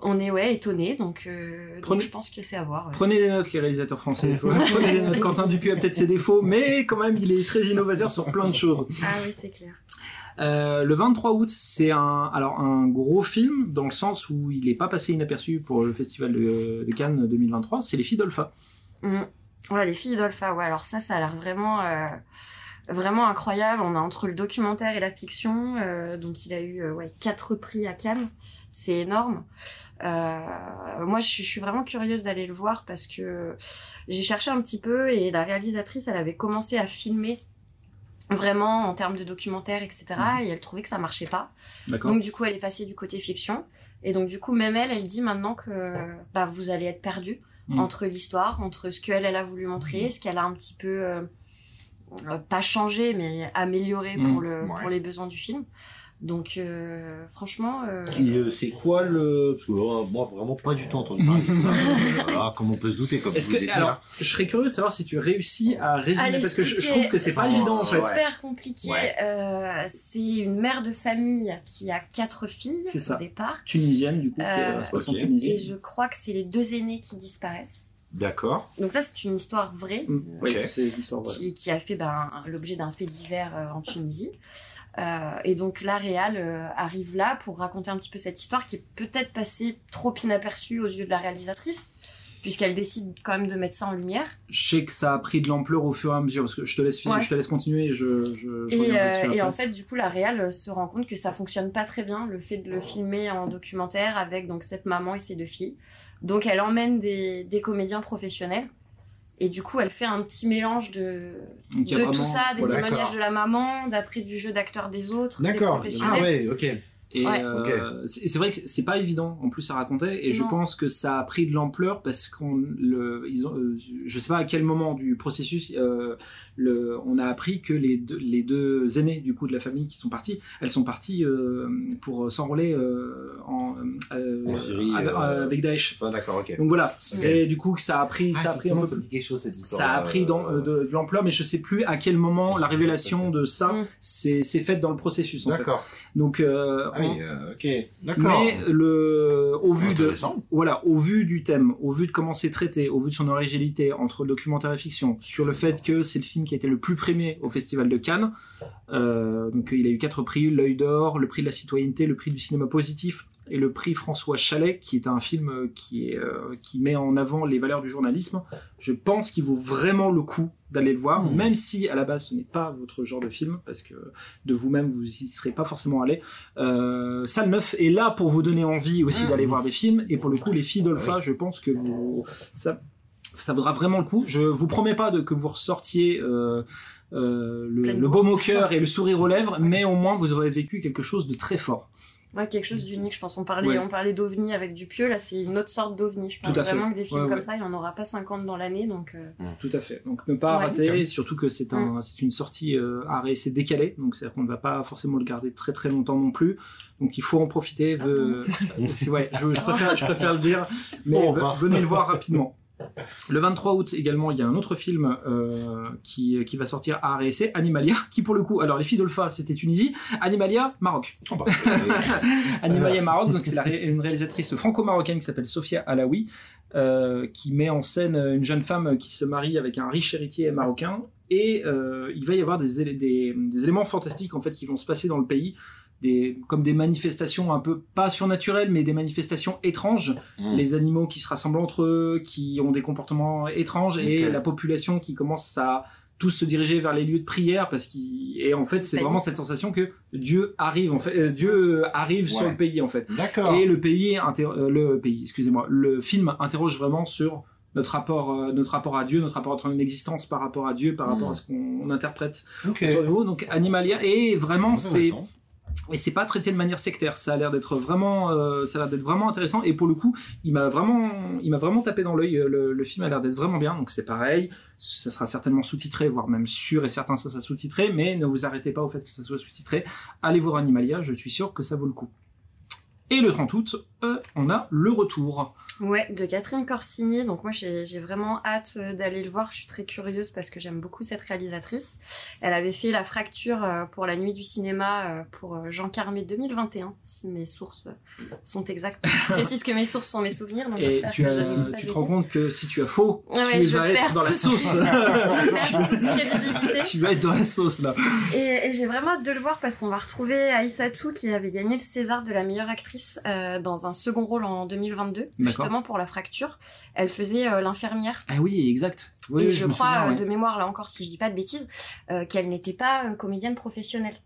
on est, ouais, étonnés, donc, euh, donc je pense que c'est à voir. ouais. Prenez des notes, les réalisateurs français. Prenez des notes. Quentin Dupieux a peut-être ses défauts, mais quand même, il est très innovateur sur plein de choses. Ah oui, c'est clair. Euh, le 23 août, c'est un, alors un gros film dans le sens où il n'est pas passé inaperçu pour le festival de, de Cannes 2023. C'est Les Filles d'Olpha. Mm. Ouais, les filles d'Olpha, ouais, alors ça, ça a l'air vraiment, euh, vraiment incroyable. On a entre le documentaire et la fiction, euh, donc il a eu euh, ouais, quatre prix à Cannes, c'est énorme. Euh, moi, je suis, je suis vraiment curieuse d'aller le voir parce que j'ai cherché un petit peu et la réalisatrice, elle avait commencé à filmer vraiment en termes de documentaire, etc. Et elle trouvait que ça marchait pas. Donc du coup, elle est passée du côté fiction. Et donc du coup, même elle, elle dit maintenant que bah, vous allez être perdu Mm. entre l'histoire, entre ce qu'elle elle a voulu montrer, ce qu'elle a un petit peu euh, euh, pas changé, mais amélioré Mm. pour le Ouais. pour les besoins du film. Donc euh, franchement, euh, euh, c'est quoi le. Parce que euh, moi, vraiment pas du tout entendu parler. voilà, comme on peut se douter, comme Est-ce vous que, êtes alors, là. je serais curieux de savoir si tu réussis à résumer, à parce que je, trouve que c'est pas c'est évident en fait. Ouais. Super compliqué. Ouais. Euh, c'est une mère de famille qui a quatre filles C'est ça. au départ. Tunisienne, du coup, qui est- Euh, ça se passe en ok. Tunisie. Et je crois que c'est les deux aînés qui disparaissent. D'accord. Donc ça, c'est une histoire vraie. Mm. Oui, Ok. c'est l'histoire vraie. qui, qui a fait ben, l'objet d'un fait divers euh, en Tunisie. Euh, et donc la Réal euh, arrive là pour raconter un petit peu cette histoire qui est peut-être passée trop inaperçue aux yeux de la réalisatrice, puisqu'elle décide quand même de mettre ça en lumière. Je sais que ça a pris de l'ampleur au fur et à mesure, parce que je te laisse, finir, Ouais. je te laisse continuer et je, je, je Et, euh, et en fait, du coup, la Réal se rend compte que ça fonctionne pas très bien, le fait de le filmer en documentaire avec donc cette maman et ses deux filles. Donc elle emmène des, des comédiens professionnels. Et du coup, elle fait un petit mélange de, de vraiment- tout ça, des voilà. témoignages de la maman, d'après du jeu d'acteur des autres, D'accord. Ah ouais, ok. Et Ouais. euh, c'est c'est vrai que c'est pas évident en plus à raconter et je pense que ça a pris de l'ampleur parce qu'on le ils ont euh, je sais pas à quel moment du processus euh, le on a appris que les deux, les deux aînés du coup de la famille qui sont partis elles sont parties euh, pour s'enrôler euh, en, euh, En Syrie, avec, euh, avec Daesh. Ah, d'accord, ok. Donc voilà, c'est du coup que ça a pris Ah, ça a pris un effectivement, peu ça me dit quelque chose cette histoire. ça a pris dans, euh, de, de l'ampleur, mais je sais plus à quel moment la révélation de ça Mm. c'est faite dans le processus. En fait. Donc euh, Ah oui, euh, ok. D'accord. mais le, au vu de, voilà, au vu du thème, au vu de comment c'est traité, au vu de son originalité entre le documentaire et fiction, sur le fait que c'est le film qui a été le plus primé au Festival de Cannes, euh, donc il a eu quatre prix, l'œil d'or, le prix de la citoyenneté, le prix du cinéma positif et le prix François Chalet, qui est un film euh, qui est, euh, qui met en avant les valeurs du journalisme. Je pense qu'il vaut vraiment le coup d'aller le voir, Mhm. même si à la base ce n'est pas votre genre de film, parce que de vous-même vous y serez pas forcément allé. Euh, Salle 9 est là pour vous donner envie aussi Mhm. d'aller voir des films, et pour le coup les filles d'Olpha, je pense que vous, ça, ça vaudra vraiment le coup. Je vous promets pas de, que vous ressortiez euh, euh, le, le baume au cœur et le sourire aux lèvres, mais au moins vous aurez vécu quelque chose de très fort. Ouais, quelque chose d'unique, je pense. On parlait, Ouais. on parlait d'ovni avec Dupieux, là c'est une autre sorte d'ovni. Je pense Tout à fait. vraiment que des films Ouais, comme ouais. ça, il n'y en aura pas 50 dans l'année, donc... euh, Tout à fait. Donc ne pas Ouais. rater, surtout que c'est un, c'est une sortie euh, à réessayer décalée, donc c'est-à-dire qu'on ne va pas forcément le garder très très longtemps non plus. Donc il faut en profiter. Ah Ve- c'est- ouais, je, je préfère, je préfère le dire, mais Bon, ve- venez le voir rapidement. Le 23 août également, il y a un autre film euh, qui, qui va sortir à RSC, Animalia, qui pour le coup, alors les filles d'Olpha c'était Tunisie, Animalia Maroc. Oh, bah, Animalia Maroc, donc c'est ré- une réalisatrice franco-marocaine qui s'appelle Sofia Alaoui. euh, qui met en scène une jeune femme qui se marie avec un riche héritier marocain. Et euh, il va y avoir des, des, des éléments fantastiques en fait qui vont se passer dans le pays, des, comme des manifestations un peu pas surnaturelles, mais des manifestations étranges. Mm. Les animaux qui se rassemblent entre eux, qui ont des comportements étranges, et la population qui commence à tous se diriger vers les lieux de prière parce qu'il et en fait c'est vraiment cette sensation que Dieu arrive en fait euh, Dieu arrive sur le pays en fait D'accord. et le pays, inter- euh, le pays, excusez-moi, le film interroge vraiment sur notre rapport, euh, notre rapport à Dieu, notre rapport à notre existence par rapport à Dieu, par rapport Mm. à ce qu'on interprète Ok. autour de nous. Donc Animalia, et vraiment c'est. Et c'est pas traité de manière sectaire. Ça a l'air d'être vraiment, euh, ça a l'air d'être vraiment intéressant. Et pour le coup, il m'a vraiment, il m'a vraiment tapé dans l'œil. Euh, Le, le film a l'air d'être vraiment bien. Donc c'est pareil. Ça sera certainement sous-titré, voire même sûr et certain ça sera sous-titré. Mais ne vous arrêtez pas au fait que ça soit sous-titré. Allez voir Animalia. Je suis sûr que ça vaut le coup. Et le 30 août, euh, on a le retour. Ouais, de Catherine Corsini. Donc moi, j'ai vraiment hâte euh, d'aller le voir. Je suis très curieuse parce que j'aime beaucoup cette réalisatrice. Elle avait fait La Fracture euh, pour la Nuit du cinéma pour Jean Carmé 2021, si mes sources sont exactes. Je précise que mes sources sont mes souvenirs. Donc Et tu, as, te rends compte que si tu as faux, Ouais, tu je vas être dans la sauce. Tu vas être dans la sauce là. Et, et j'ai vraiment hâte de le voir parce qu'on va retrouver Aïssatou qui avait gagné le César de la meilleure actrice euh, dans un second rôle en 2022, justement pour la fracture. Elle faisait euh, l'infirmière. Ah oui, exact. Oui, et je, crois, souviens, euh, ouais. de mémoire là encore, si je dis pas de bêtises, euh, qu'elle n'était pas comédienne professionnelle.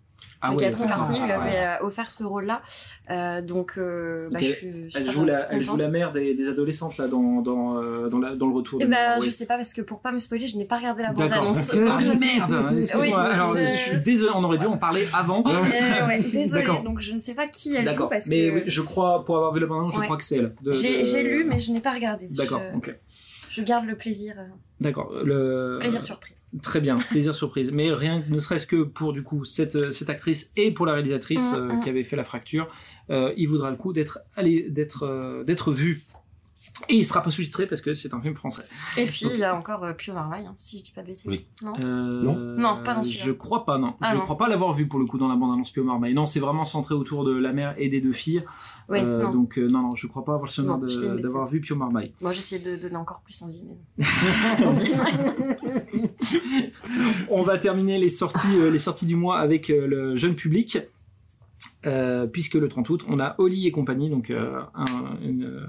Ah ouais, Catherine. Corsini lui ouais. avait euh, offert ce rôle-là. Euh, donc, euh, bah, je suis Elle joue, la, elle joue contente. la mère des, des adolescentes là dans, dans, euh, dans, la- dans le retour. Eh de ben, je oui. sais pas parce que pour pas me spoiler, je n'ai pas regardé la bande-annonce. Ah je- merde Excuse-moi. Oui, Alors, je- je suis désolé, on aurait dû en parler avant. Euh, ouais, désolée. D'accord. Donc je ne sais pas qui elle joue D'accord. parce Mais que oui, je crois, pour avoir vu la bande je Ouais. crois que c'est elle. J'ai de- j'ai lu mais je n'ai pas regardé. D'accord, Je, ok. je garde le plaisir, euh, D'accord. Le... plaisir surprise. Très bien, plaisir surprise. Mais rien, ne serait-ce que pour du coup cette, euh, cette actrice et pour la réalisatrice Mm, euh, mm. qui avait fait la fracture, euh, il vaudra le coup d'être allé, d'être, euh, d'être vu. Et il sera pas sous-titré parce que c'est un film français. Et puis il y a encore euh, Pio Marmaille, hein, si je dis pas de bêtises. Oui. Non. Euh, Non. Non, pas dans celui-là. Je crois pas, non. Ah je non. crois pas l'avoir vu pour le coup dans la bande-annonce Pio Marmaille. Non, c'est vraiment centré autour de la mère et des deux filles. Oui, Euh, non. donc euh, non, non, je crois pas avoir le souvenir d'avoir vu Pio Marmaille. Moi j'essaie de donner encore plus envie. Mais... On va terminer les sorties, euh, les sorties du mois avec euh, le jeune public. Euh, puisque le 30 août, on a Oli et compagnie, donc euh, un, une, euh,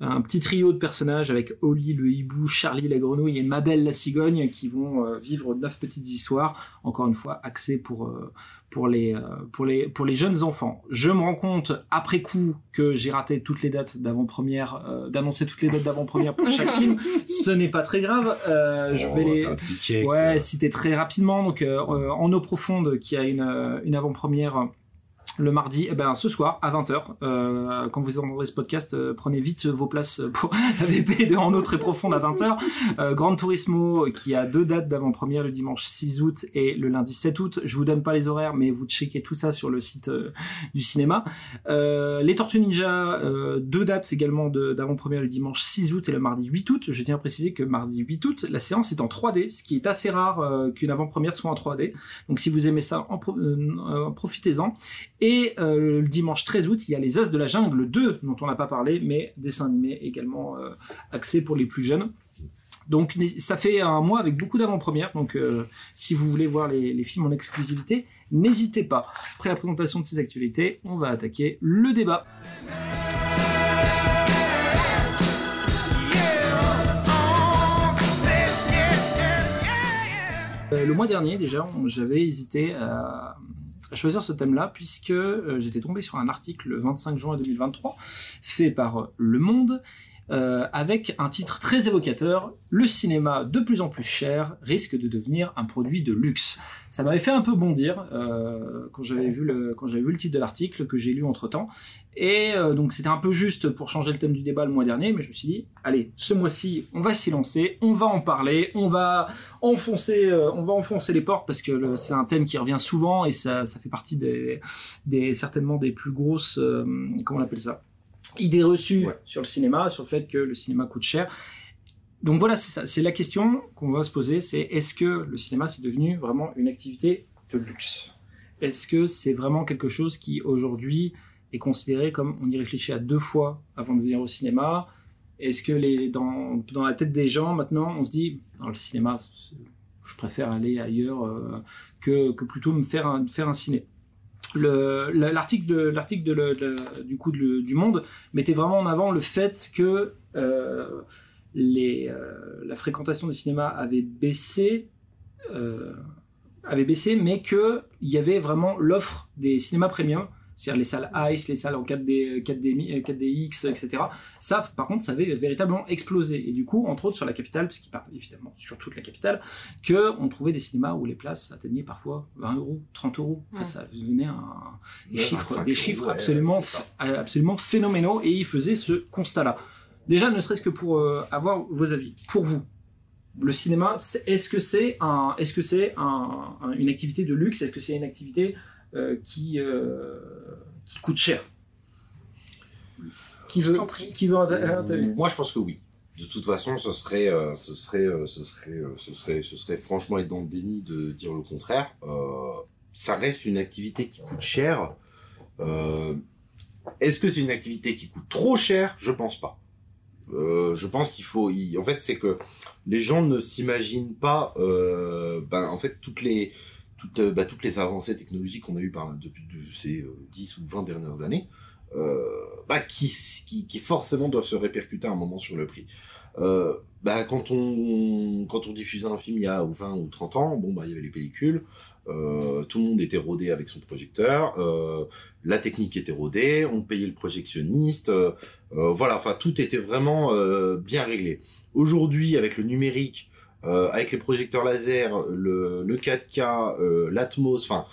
un petit trio de personnages avec Oli le hibou, Charlie la grenouille et Mabel la cigogne qui vont euh, vivre neuf petites histoires, encore une fois axées pour, euh, pour, les, euh, pour, les, pour les jeunes enfants. Je me rends compte après coup que j'ai raté toutes les dates d'avant-première, euh, d'annoncer toutes les dates d'avant-première pour chaque film. Ce n'est pas très grave, euh, je Oh, vais les... Ouais, citer très rapidement. Donc, euh, en eau profonde, qui a une, une avant-première euh, le mardi, eh ben, ce soir à 20h. Euh, quand vous entendrez ce podcast, euh, prenez vite vos places pour la VP de En eau très profonde à 20h. Euh, Grand Turismo, qui a deux dates d'avant-première, le dimanche 6 août et le lundi 7 août. Je vous donne pas les horaires, mais vous checkez tout ça sur le site euh, du cinéma. Euh, les Tortues Ninja, deux dates également d'avant-première le dimanche 6 août et le mardi 8 août. Je tiens à préciser que mardi 8 août, la séance est en 3D, ce qui est assez rare qu'une avant-première soit en 3D. Donc si vous aimez ça, en pro- profitez-en. Et euh, le dimanche 13 août, il y a les As de la Jungle 2, dont on n'a pas parlé, mais dessin animé également euh, axé pour les plus jeunes. Donc ça fait un mois avec beaucoup d'avant-premières, donc euh, si vous voulez voir les, films en exclusivité, n'hésitez pas. Après la présentation de ces actualités, on va attaquer le débat. Euh, le mois dernier déjà, j'avais hésité à choisir ce thème-là puisque euh, j'étais tombé sur un article le 25 juin 2023 fait par euh, Le Monde euh, avec un titre très évocateur Le cinéma de plus en plus cher risque de devenir un produit de luxe. Ça m'avait fait un peu bondir euh, quand j'avais vu le quand j'avais vu le titre de l'article que j'ai lu entre temps et euh, donc c'était un peu juste pour changer le thème du débat le mois dernier mais je me suis dit allez ce mois-ci on va s'y lancer on va en parler on va enfoncer euh, on va enfoncer les portes parce que c'est un thème qui revient souvent et ça ça fait partie des des certainement des plus grosses euh, comment on appelle ça? Idées reçues Ouais. sur le cinéma sur le fait que le cinéma coûte cher donc voilà, c'est ça. C'est la question qu'on va se poser, c'est est-ce que le cinéma c'est devenu vraiment une activité de luxe? Est-ce que c'est vraiment quelque chose qui aujourd'hui est considéré comme on y réfléchit à deux fois avant de venir au cinéma? Est-ce que les, dans, dans la tête des gens, maintenant, on se dit, dans le cinéma, je préfère aller ailleurs euh, que, que plutôt me faire un, faire un ciné? L'article du coup du Monde mettait vraiment en avant le fait que euh, euh, la fréquentation des cinémas avait baissé avait baissé mais que il y avait vraiment l'offre des cinémas premium c'est-à-dire les salles ICE, les salles en 4D, 4D, 4DX, etc. Ça, par contre, ça avait véritablement explosé. Et du coup, entre autres sur la capitale, puisqu'il parle évidemment sur toute la capitale, que on trouvait des cinémas où les places atteignaient parfois 20 euros, 30 euros. Enfin, ça devenait un, des chiffres, des chiffres absolument, absolument phénoménaux. Et il faisait ce constat-là. Déjà, ne serait-ce que pour euh, avoir vos avis. Pour vous, le cinéma, est-ce que c'est un, est-ce que c'est un, une activité de luxe? Est-ce que c'est une activité euh, qui, euh, qui coûte cher. Qui veut, qui veut Moi, je pense que oui. De toute façon, ce serait, euh, ce serait, ce serait, ce serait, ce serait franchement être dans le déni de dire le contraire. ça reste une activité qui coûte cher. Est-ce que c'est une activité qui coûte trop cher? Je pense pas. je pense qu'il faut. en fait, c'est que les gens ne s'imaginent pas. ben, en fait, toutes les toutes, euh, bah, toutes les avancées technologiques qu'on a eues par, depuis ces 10 euh, ou 20 dernières années, euh, bah, qui, qui, qui, forcément doivent se répercuter à un moment sur le prix. Euh, bah, quand on quand on diffusait un film il y a 20 ou 30 ans, bon bah il y avait les pellicules, euh, tout le monde était rodé avec son projecteur, euh, la technique était rodée, on payait le projectionniste, voilà, enfin tout était vraiment bien réglé. Aujourd'hui avec le numérique, euh, avec les projecteurs laser, le, le 4K, euh, l'Atmos, enfin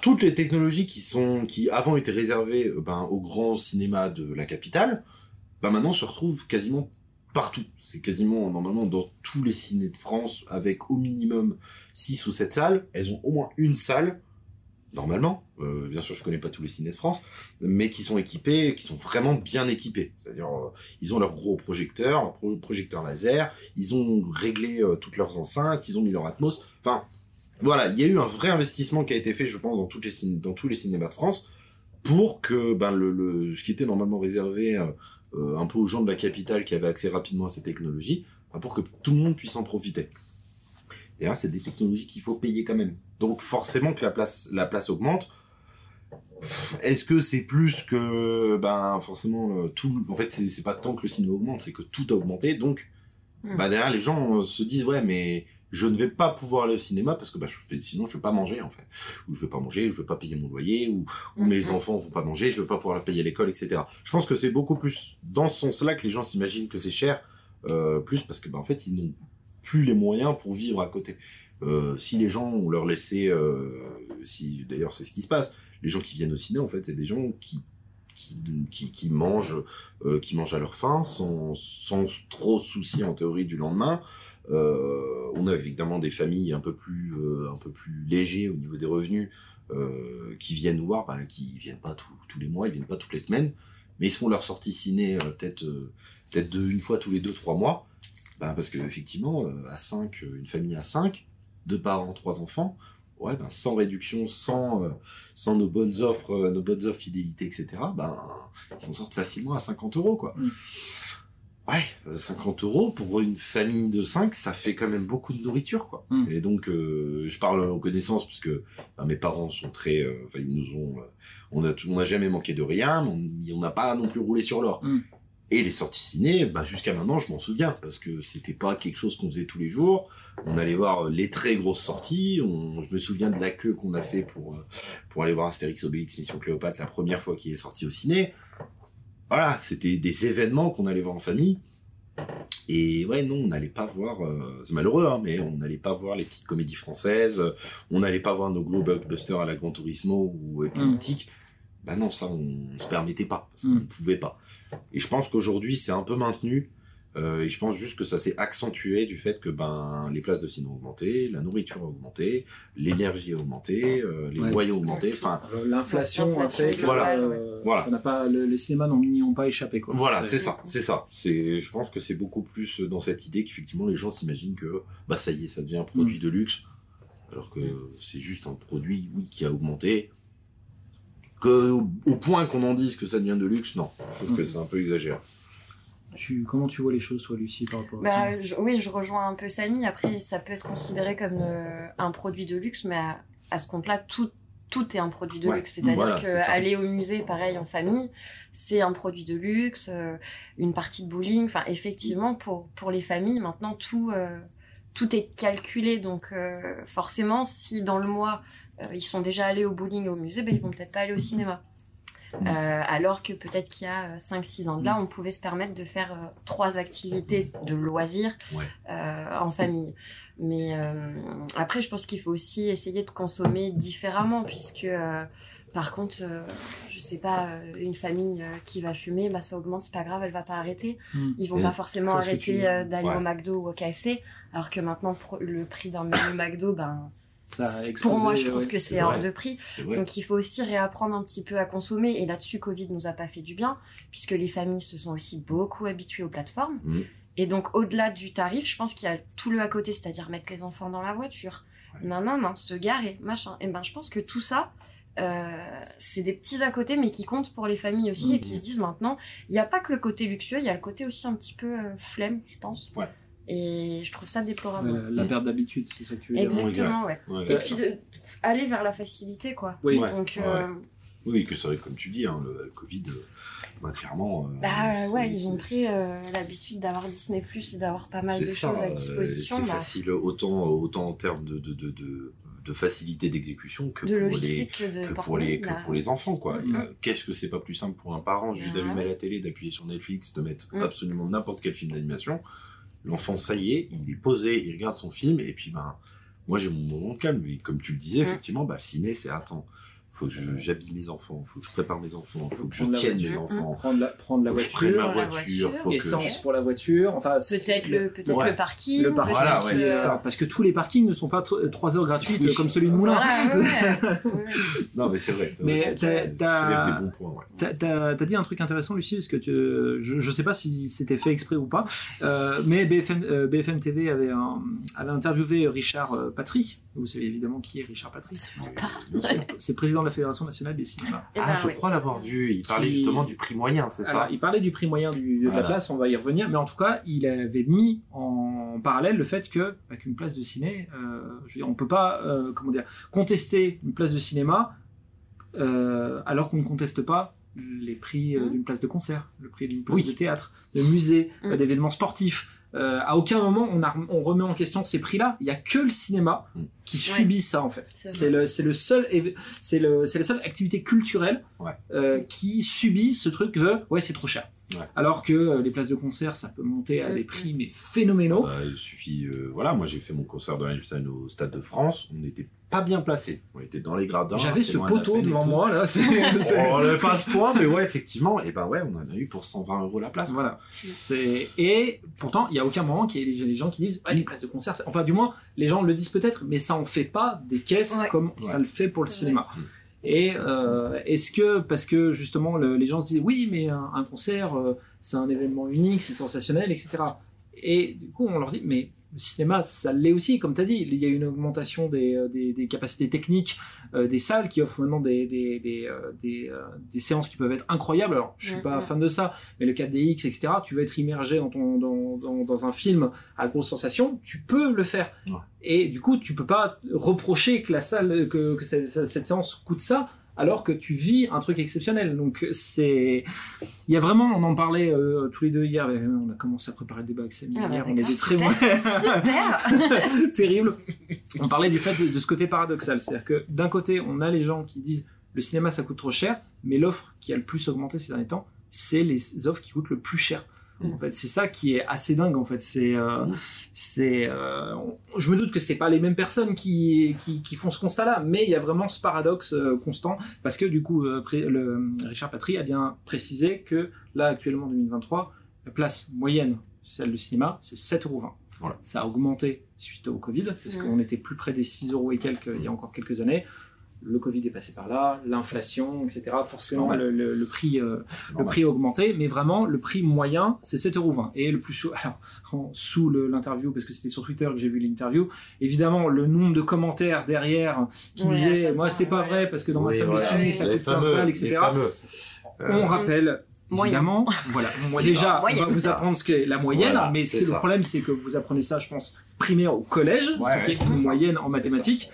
toutes les technologies qui sont qui avant étaient réservées euh, ben, au grand cinéma de la capitale, ben maintenant se retrouvent quasiment partout. C'est quasiment normalement dans tous les ciné de France avec au minimum 6 ou 7 salles, elles ont au moins une salle normalement, euh, bien sûr je connais pas tous les ciné de France, mais qui sont équipés, qui sont vraiment bien équipés. C'est-à-dire euh, ils ont leur gros projecteur, projecteur laser, ils ont réglé euh, toutes leurs enceintes, ils ont mis leur Atmos. Enfin voilà, il y a eu un vrai investissement qui a été fait, je pense, dans toutes les tous les cinémas de France pour que ben le, le ce qui était normalement réservé un peu aux gens de la capitale qui avaient accès rapidement à ces technologies, ben, pour que tout le monde puisse en profiter. D'ailleurs, c'est des technologies qu'il faut payer quand même. Donc forcément que la place, la place augmente. Est-ce que c'est plus que ben forcément euh, tout en fait c'est pas tant que le cinéma augmente c'est que tout a augmenté donc hmm. bah derrière les gens euh, se disent ouais mais je ne vais pas pouvoir aller au cinéma parce que bah, je sinon je vais pas manger en fait ou je vais pas manger ou je vais pas payer mon loyer ou, mes hmm. enfants vont pas manger je vais pas pouvoir leur payer l'école etc je pense que c'est beaucoup plus dans ce sens là que les gens s'imaginent que c'est cher euh, plus parce que bah, en fait ils n'ont plus les moyens pour vivre à côté si les gens ont leur laissé, euh, si d'ailleurs c'est ce qui se passe, les gens qui viennent au ciné en fait c'est des gens qui qui, qui, mangent euh, qui mangent à leur faim sans, sans trop souci en théorie du lendemain. Euh, on a évidemment des familles un peu plus un peu plus légers au niveau des revenus qui viennent voir, ben, qui viennent pas tous les mois, ils viennent pas toutes les semaines, mais ils se font leur sortie ciné peut-être peut-être une fois tous les deux trois mois. Ben, parce que effectivement à 5 une famille à 5 deux parents, trois enfants, ouais, ben, sans réduction, sans, euh, sans nos bonnes offres, euh, nos bonnes offres fidélité, etc., ben, ils s'en sortent facilement à 50 euros, quoi. Mm. Ouais, 50 euh, euros pour une famille de 5, ça fait quand même beaucoup de nourriture, quoi. Mm. Et donc, je parle en connaissance parce que ben, mes parents sont très, enfin, ils nous ont, on a, on n'a jamais manqué de rien, mais on n'a pas non plus roulé sur l'or. Mm. Et les sorties ciné, bah jusqu'à maintenant, je m'en souviens parce que c'était pas quelque chose qu'on faisait tous les jours. On allait voir les très grosses sorties. On, je me souviens de la queue qu'on a fait pour euh, pour aller voir Astérix Obélix Mission Cléopâtre la première fois qu'il est sorti au ciné. Voilà, c'était des événements qu'on allait voir en famille. Et ouais, non, on n'allait pas voir, euh, c'est malheureux, hein, mais on n'allait pas voir les petites comédies françaises, on n'allait pas voir nos gros blockbusters à la Gran Turismo ou Epileptique. Bah non, ça, on, ne se permettait pas, parce qu'on ne pouvait pas. Et je pense qu'aujourd'hui, c'est un peu maintenu. Euh, et je pense juste que ça s'est accentué du fait que ben les places de cinéma ont augmenté, la nourriture a augmenté, l'énergie a augmenté, euh, les loyers ont augmenté. Enfin, euh, l'inflation a fait que voilà, voilà. Ça n'a pas, les cinémas n'y ont pas échappé quoi. Voilà, c'est ça, c'est ça. C'est, je pense que c'est beaucoup plus dans cette idée qu'effectivement les gens s'imaginent que bah ça y est, ça devient un produit mm. de luxe, alors que c'est juste un produit oui qui a augmenté que au, point qu'on en dise que ça devient de luxe, non. Je trouve que c'est un peu exagéré. tu, comment tu vois les choses, toi, Lucie, par rapport à Bah, ça? je- oui, je rejoins un peu Samy. Après, ça peut être considéré comme euh, un produit de luxe, mais à, à ce compte-là, tout, tout est un produit de Ouais, luxe. C'est-à-dire voilà, que c'est ça. aller au musée, pareil, en famille, c'est un produit de luxe. euh, une partie de bowling, enfin, effectivement, pour, pour les familles, maintenant, tout, euh, tout est calculé. Donc, euh, forcément, si dans le mois, ils sont déjà allés au bowling et au musée, ben, ils vont peut-être pas aller au cinéma. Euh, alors que peut-être qu'il y a 5-6 ans de là, on pouvait se permettre de faire euh, trois activités de loisirs Ouais. euh, en famille. Mais euh, après, je pense qu'il faut aussi essayer de consommer différemment, puisque euh, par contre, euh, je sais pas, euh, une famille euh, qui va fumer, bah ça augmente, c'est pas grave, elle va pas arrêter. Hmm. Ils vont Mm. pas forcément tu arrêter euh, d'aller Ouais. au McDo ou au KFC, alors que maintenant le prix d'un menu McDo, ben Ça a pour moi, je trouve ouais. que c'est hors de prix. Donc il faut aussi réapprendre un petit peu à consommer. Et là-dessus, Covid nous a pas fait du bien, puisque les familles se sont aussi beaucoup habituées aux plateformes. Mhm. Et donc au-delà du tarif, je pense qu'il y a tout le à côté, c'est-à-dire mettre les enfants dans la voiture, non, non, non, se garer, machin. Et ben je pense que tout ça, euh, c'est des petits à côté, mais qui comptent pour les familles aussi, et qui se disent maintenant, il n'y a pas que le côté luxueux, il y a le côté aussi un petit peu euh, flemme, je pense. Ouais. Et je trouve ça déplorable. La, la perte d'habitude, c'est ça que tu veux dire. Exactement, ouais. Ouais. Et puis de, aller vers la facilité, quoi. Oui. Donc, Ouais, euh, Oui, que c'est vrai, comme tu dis, hein, le Covid, euh, bah, clairement. euh, bah ouais, ils ont pris euh, l'habitude d'avoir Disney Plus et d'avoir pas mal de ça, choses à disposition. C'est bah, facile autant, autant en termes de, de, de, de, de facilité d'exécution que, de pour les, que, pour les, que bah, pour les enfants. quoi. Mm. Qu'est-ce que c'est pas plus simple pour un parent juste Ah d'allumer la télé, d'appuyer sur Netflix, de mettre Mm. absolument n'importe quel film d'animation L'enfant, ça y est, il est posé, il regarde son film, et puis ben, moi j'ai mon moment de calme. Et comme tu le disais, Mm. effectivement, bah, le ciné, c'est attends, faut que j'habille mes enfants, faut que je prépare mes enfants, faut que je tienne mes voiture. enfants, Prendre la, prendre la faut que je prenne voiture, ma voiture, voiture, faut essence pour la voiture, enfin Peut-être le, peut Ouais. le parking. le parking, Voilà, ouais, euh, ça. parce que tous les parkings ne sont pas 3 heures gratuites Oui. comme celui de Moulin. Voilà, ouais, ouais. Ouais. Non, mais c'est vrai. Mais t'as- tu t'as- dit un truc intéressant, Lucie, parce que tu, je, je sais pas si c'était fait exprès ou pas, euh, mais BFM, euh, BFM TV avait, un- avait interviewé Richard euh, Patry. Vous savez évidemment qui est Richard. Bien sûr. C'est président de la Fédération nationale des cinémas. Eh Ah, ben, je ouais. crois l'avoir vu. Il parlait Qui- justement du prix moyen, c'est ça il parlait du prix moyen du, de la place, on va y revenir, mais en tout cas, il avait mis en parallèle le fait que, bah, qu'une place de ciné, euh, je veux dire, on peut pas, euh, comment dire, contester une place de cinéma euh, alors qu'on ne conteste pas les prix euh, Mhm. d'une place de concert, le prix d'une place Oui. de théâtre, de musée, Mhm. d'événements sportifs. Euh, à aucun moment on, a, on remet en question ces prix-là. Il y a que le cinéma Mhm. qui Ouais. subit ça en fait. C'est le, c'est le seul, c'est le, c'est la seule activité culturelle Ouais. euh, qui subit ce truc de ouais c'est trop cher. Ouais. Alors que euh, les places de concert ça peut monter à des prix mais phénoménaux. Bah, il suffit, euh, voilà, moi j'ai fait mon concert de Einstein au Stade de France, on n'était pas bien placé, on était dans les gradins. J'avais ce poteau devant moi là. c'est- Oh, on n'est pas à ce point, mais ouais, effectivement, et ben ouais, on en a eu pour 120 euros la place. Voilà. C'est et pourtant il y a aucun moment qu'il y ait des gens qui disent ah, les places de concert. ça- Enfin du moins les gens le disent peut-être, mais ça en fait pas des caisses Ouais. comme Ouais. ça le fait pour le cinéma. Et euh, est-ce que parce que justement le- les gens se disent oui mais un, un concert euh, c'est un événement unique, c'est sensationnel, etc. Et du coup on leur dit mais le cinéma ça l'est aussi comme tu as dit. Il y a une augmentation des, euh, des, des capacités techniques euh, des salles qui offrent maintenant des, des, des, euh, des, euh, des séances qui peuvent être incroyables. Alors je suis pas fan de ça mais le 4DX etc tu veux être immergé dans, ton, dans, dans, dans un film à grosse sensation tu peux le faire. Ouais. et du coup tu peux pas reprocher que la salle que, que cette, cette séance coûte ça alors que tu vis un truc exceptionnel. Donc c'est, il y a vraiment, on en parlait euh, tous les deux hier. et On a commencé à préparer le débat avec Samy Ah bah hier. On d'accord, était très super, super. terrible. On parlait du fait de, de ce côté paradoxal, c'est-à-dire que d'un côté, on a les gens qui disent le cinéma ça coûte trop cher, mais l'offre qui a le plus augmenté ces derniers temps, c'est les offres qui coûtent le plus cher. Mm. En fait, c'est ça qui est assez dingue. En fait, c'est, euh, Mm. c'est, euh, je me doute que c'est pas les mêmes personnes qui, qui, qui font ce constat-là, mais il y a vraiment ce paradoxe euh, constant parce que du coup, euh, le, Richard Patry a bien précisé que là, actuellement, en 2023, la place moyenne, celle du cinéma, c'est 7,20€. Voilà. Ça a augmenté suite au Covid, parce Mm. qu'on était plus près des 6 euros et quelques il y a encore quelques années. Le Covid est passé par là, l'inflation, etc. Forcément, le, le- le prix, euh, le prix a augmenté, mais vraiment, le prix moyen, c'est 7,20€. Et le plus sous, alors, en- sous l'interview, parce que c'était sur Twitter que j'ai vu l'interview, évidemment, le nombre de commentaires derrière qui Ouais, disaient, moi, c'est pas vrai, parce que dans ma salle voilà, de ciné, ça coûte 15 fameux, balles, les etc. fameux. Euh, On rappelle Moyen. Évidemment, voilà. Déjà, on va vous ça. apprendre ce qu'est la moyenne, Voilà, mais ce c'est qui est le problème, c'est que vous apprenez ça, je pense, primaire au collège, Ouais, ce qui est une moyenne en mathématiques.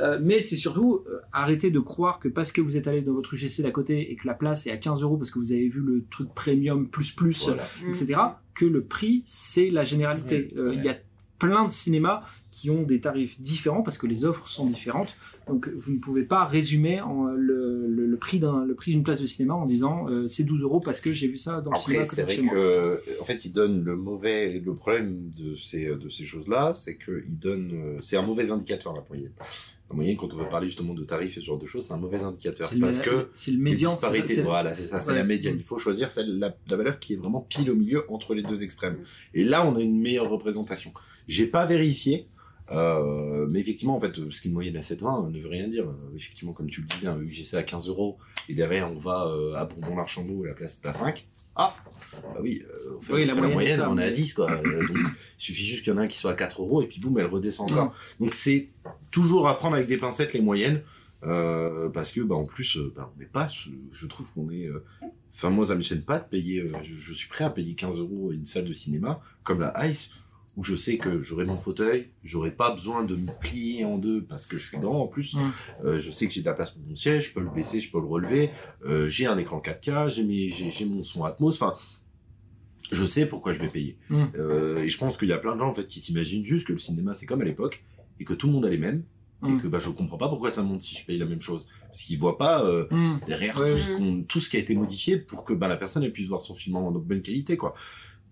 Euh, mais c'est surtout euh, arrêter de croire que parce que vous êtes allé dans votre UGC d'à côté et que la place est à 15 euros parce que vous avez vu le truc premium plus plus, Voilà. Mm. etc., que le prix, c'est la généralité. Ouais, Euh, ouais. Il y a plein de cinémas qui ont des tarifs différents parce que les offres sont différentes. Donc vous ne pouvez pas résumer en, euh, le, le, le prix d'un le prix d'une place de cinéma en disant euh, c'est 12 euros parce que j'ai vu ça dans le cinéma Après, à côté c'est vrai chez moi. que, en fait, ils donnent le mauvais, le problème de ces, de ces choses-là, c'est que ils donnent, euh, c'est un mauvais indicateur, la moyenne. La moyenne, quand on veut parler justement de tarifs et ce genre de choses, c'est un mauvais indicateur. C'est le, Parce que, c'est le les médian. disparités, c'est voilà, c'est ça, c'est ouais. la médiane. Il faut choisir celle, la, la valeur qui est vraiment pile au milieu entre les deux extrêmes. Et là, on a une meilleure représentation. J'ai pas vérifié, euh, mais effectivement, en fait, parce qu'une moyenne à 7,20 ne veut rien dire. Effectivement, comme tu le disais, un UGC à 15 euros, et derrière, on va euh, à Bourbon-l'Archambault et la place est à 5. Ah Bah oui, euh, on fait Oui, la moyenne ça, on est à mais- 10, quoi. Euh, donc, il suffit juste qu'il y en a un qui soit à 4 euros, et puis boum, elle redescend encore. Mm. Donc, c'est toujours à prendre avec des pincettes les moyennes. Euh, parce que bah en plus bah, on n'est pas ce- je trouve qu'on est enfin moi ça me gêne pas de payer je, je suis prêt à payer 15 euros une salle de cinéma comme la Ice où je sais que j'aurai mon fauteuil j'aurai pas besoin de me plier en deux parce que je suis grand en plus. Euh, je sais que j'ai de la place pour mon siège je peux le baisser je peux le relever. Euh, j'ai un écran 4K j'ai mes j'ai j'ai mon son Atmos enfin je sais pourquoi je vais payer. Mm. Euh, et je pense qu'il y a plein de gens en fait qui s'imaginent juste que le cinéma c'est comme à l'époque et que tout le monde a les mêmes et que bah je comprends pas pourquoi ça monte si je paye la même chose. Parce qu'ils voient pas euh, Mm. derrière Ouais, tout, ce qu'on- tout ce qui a été modifié pour que bah, la personne elle puisse voir son film en bonne qualité quoi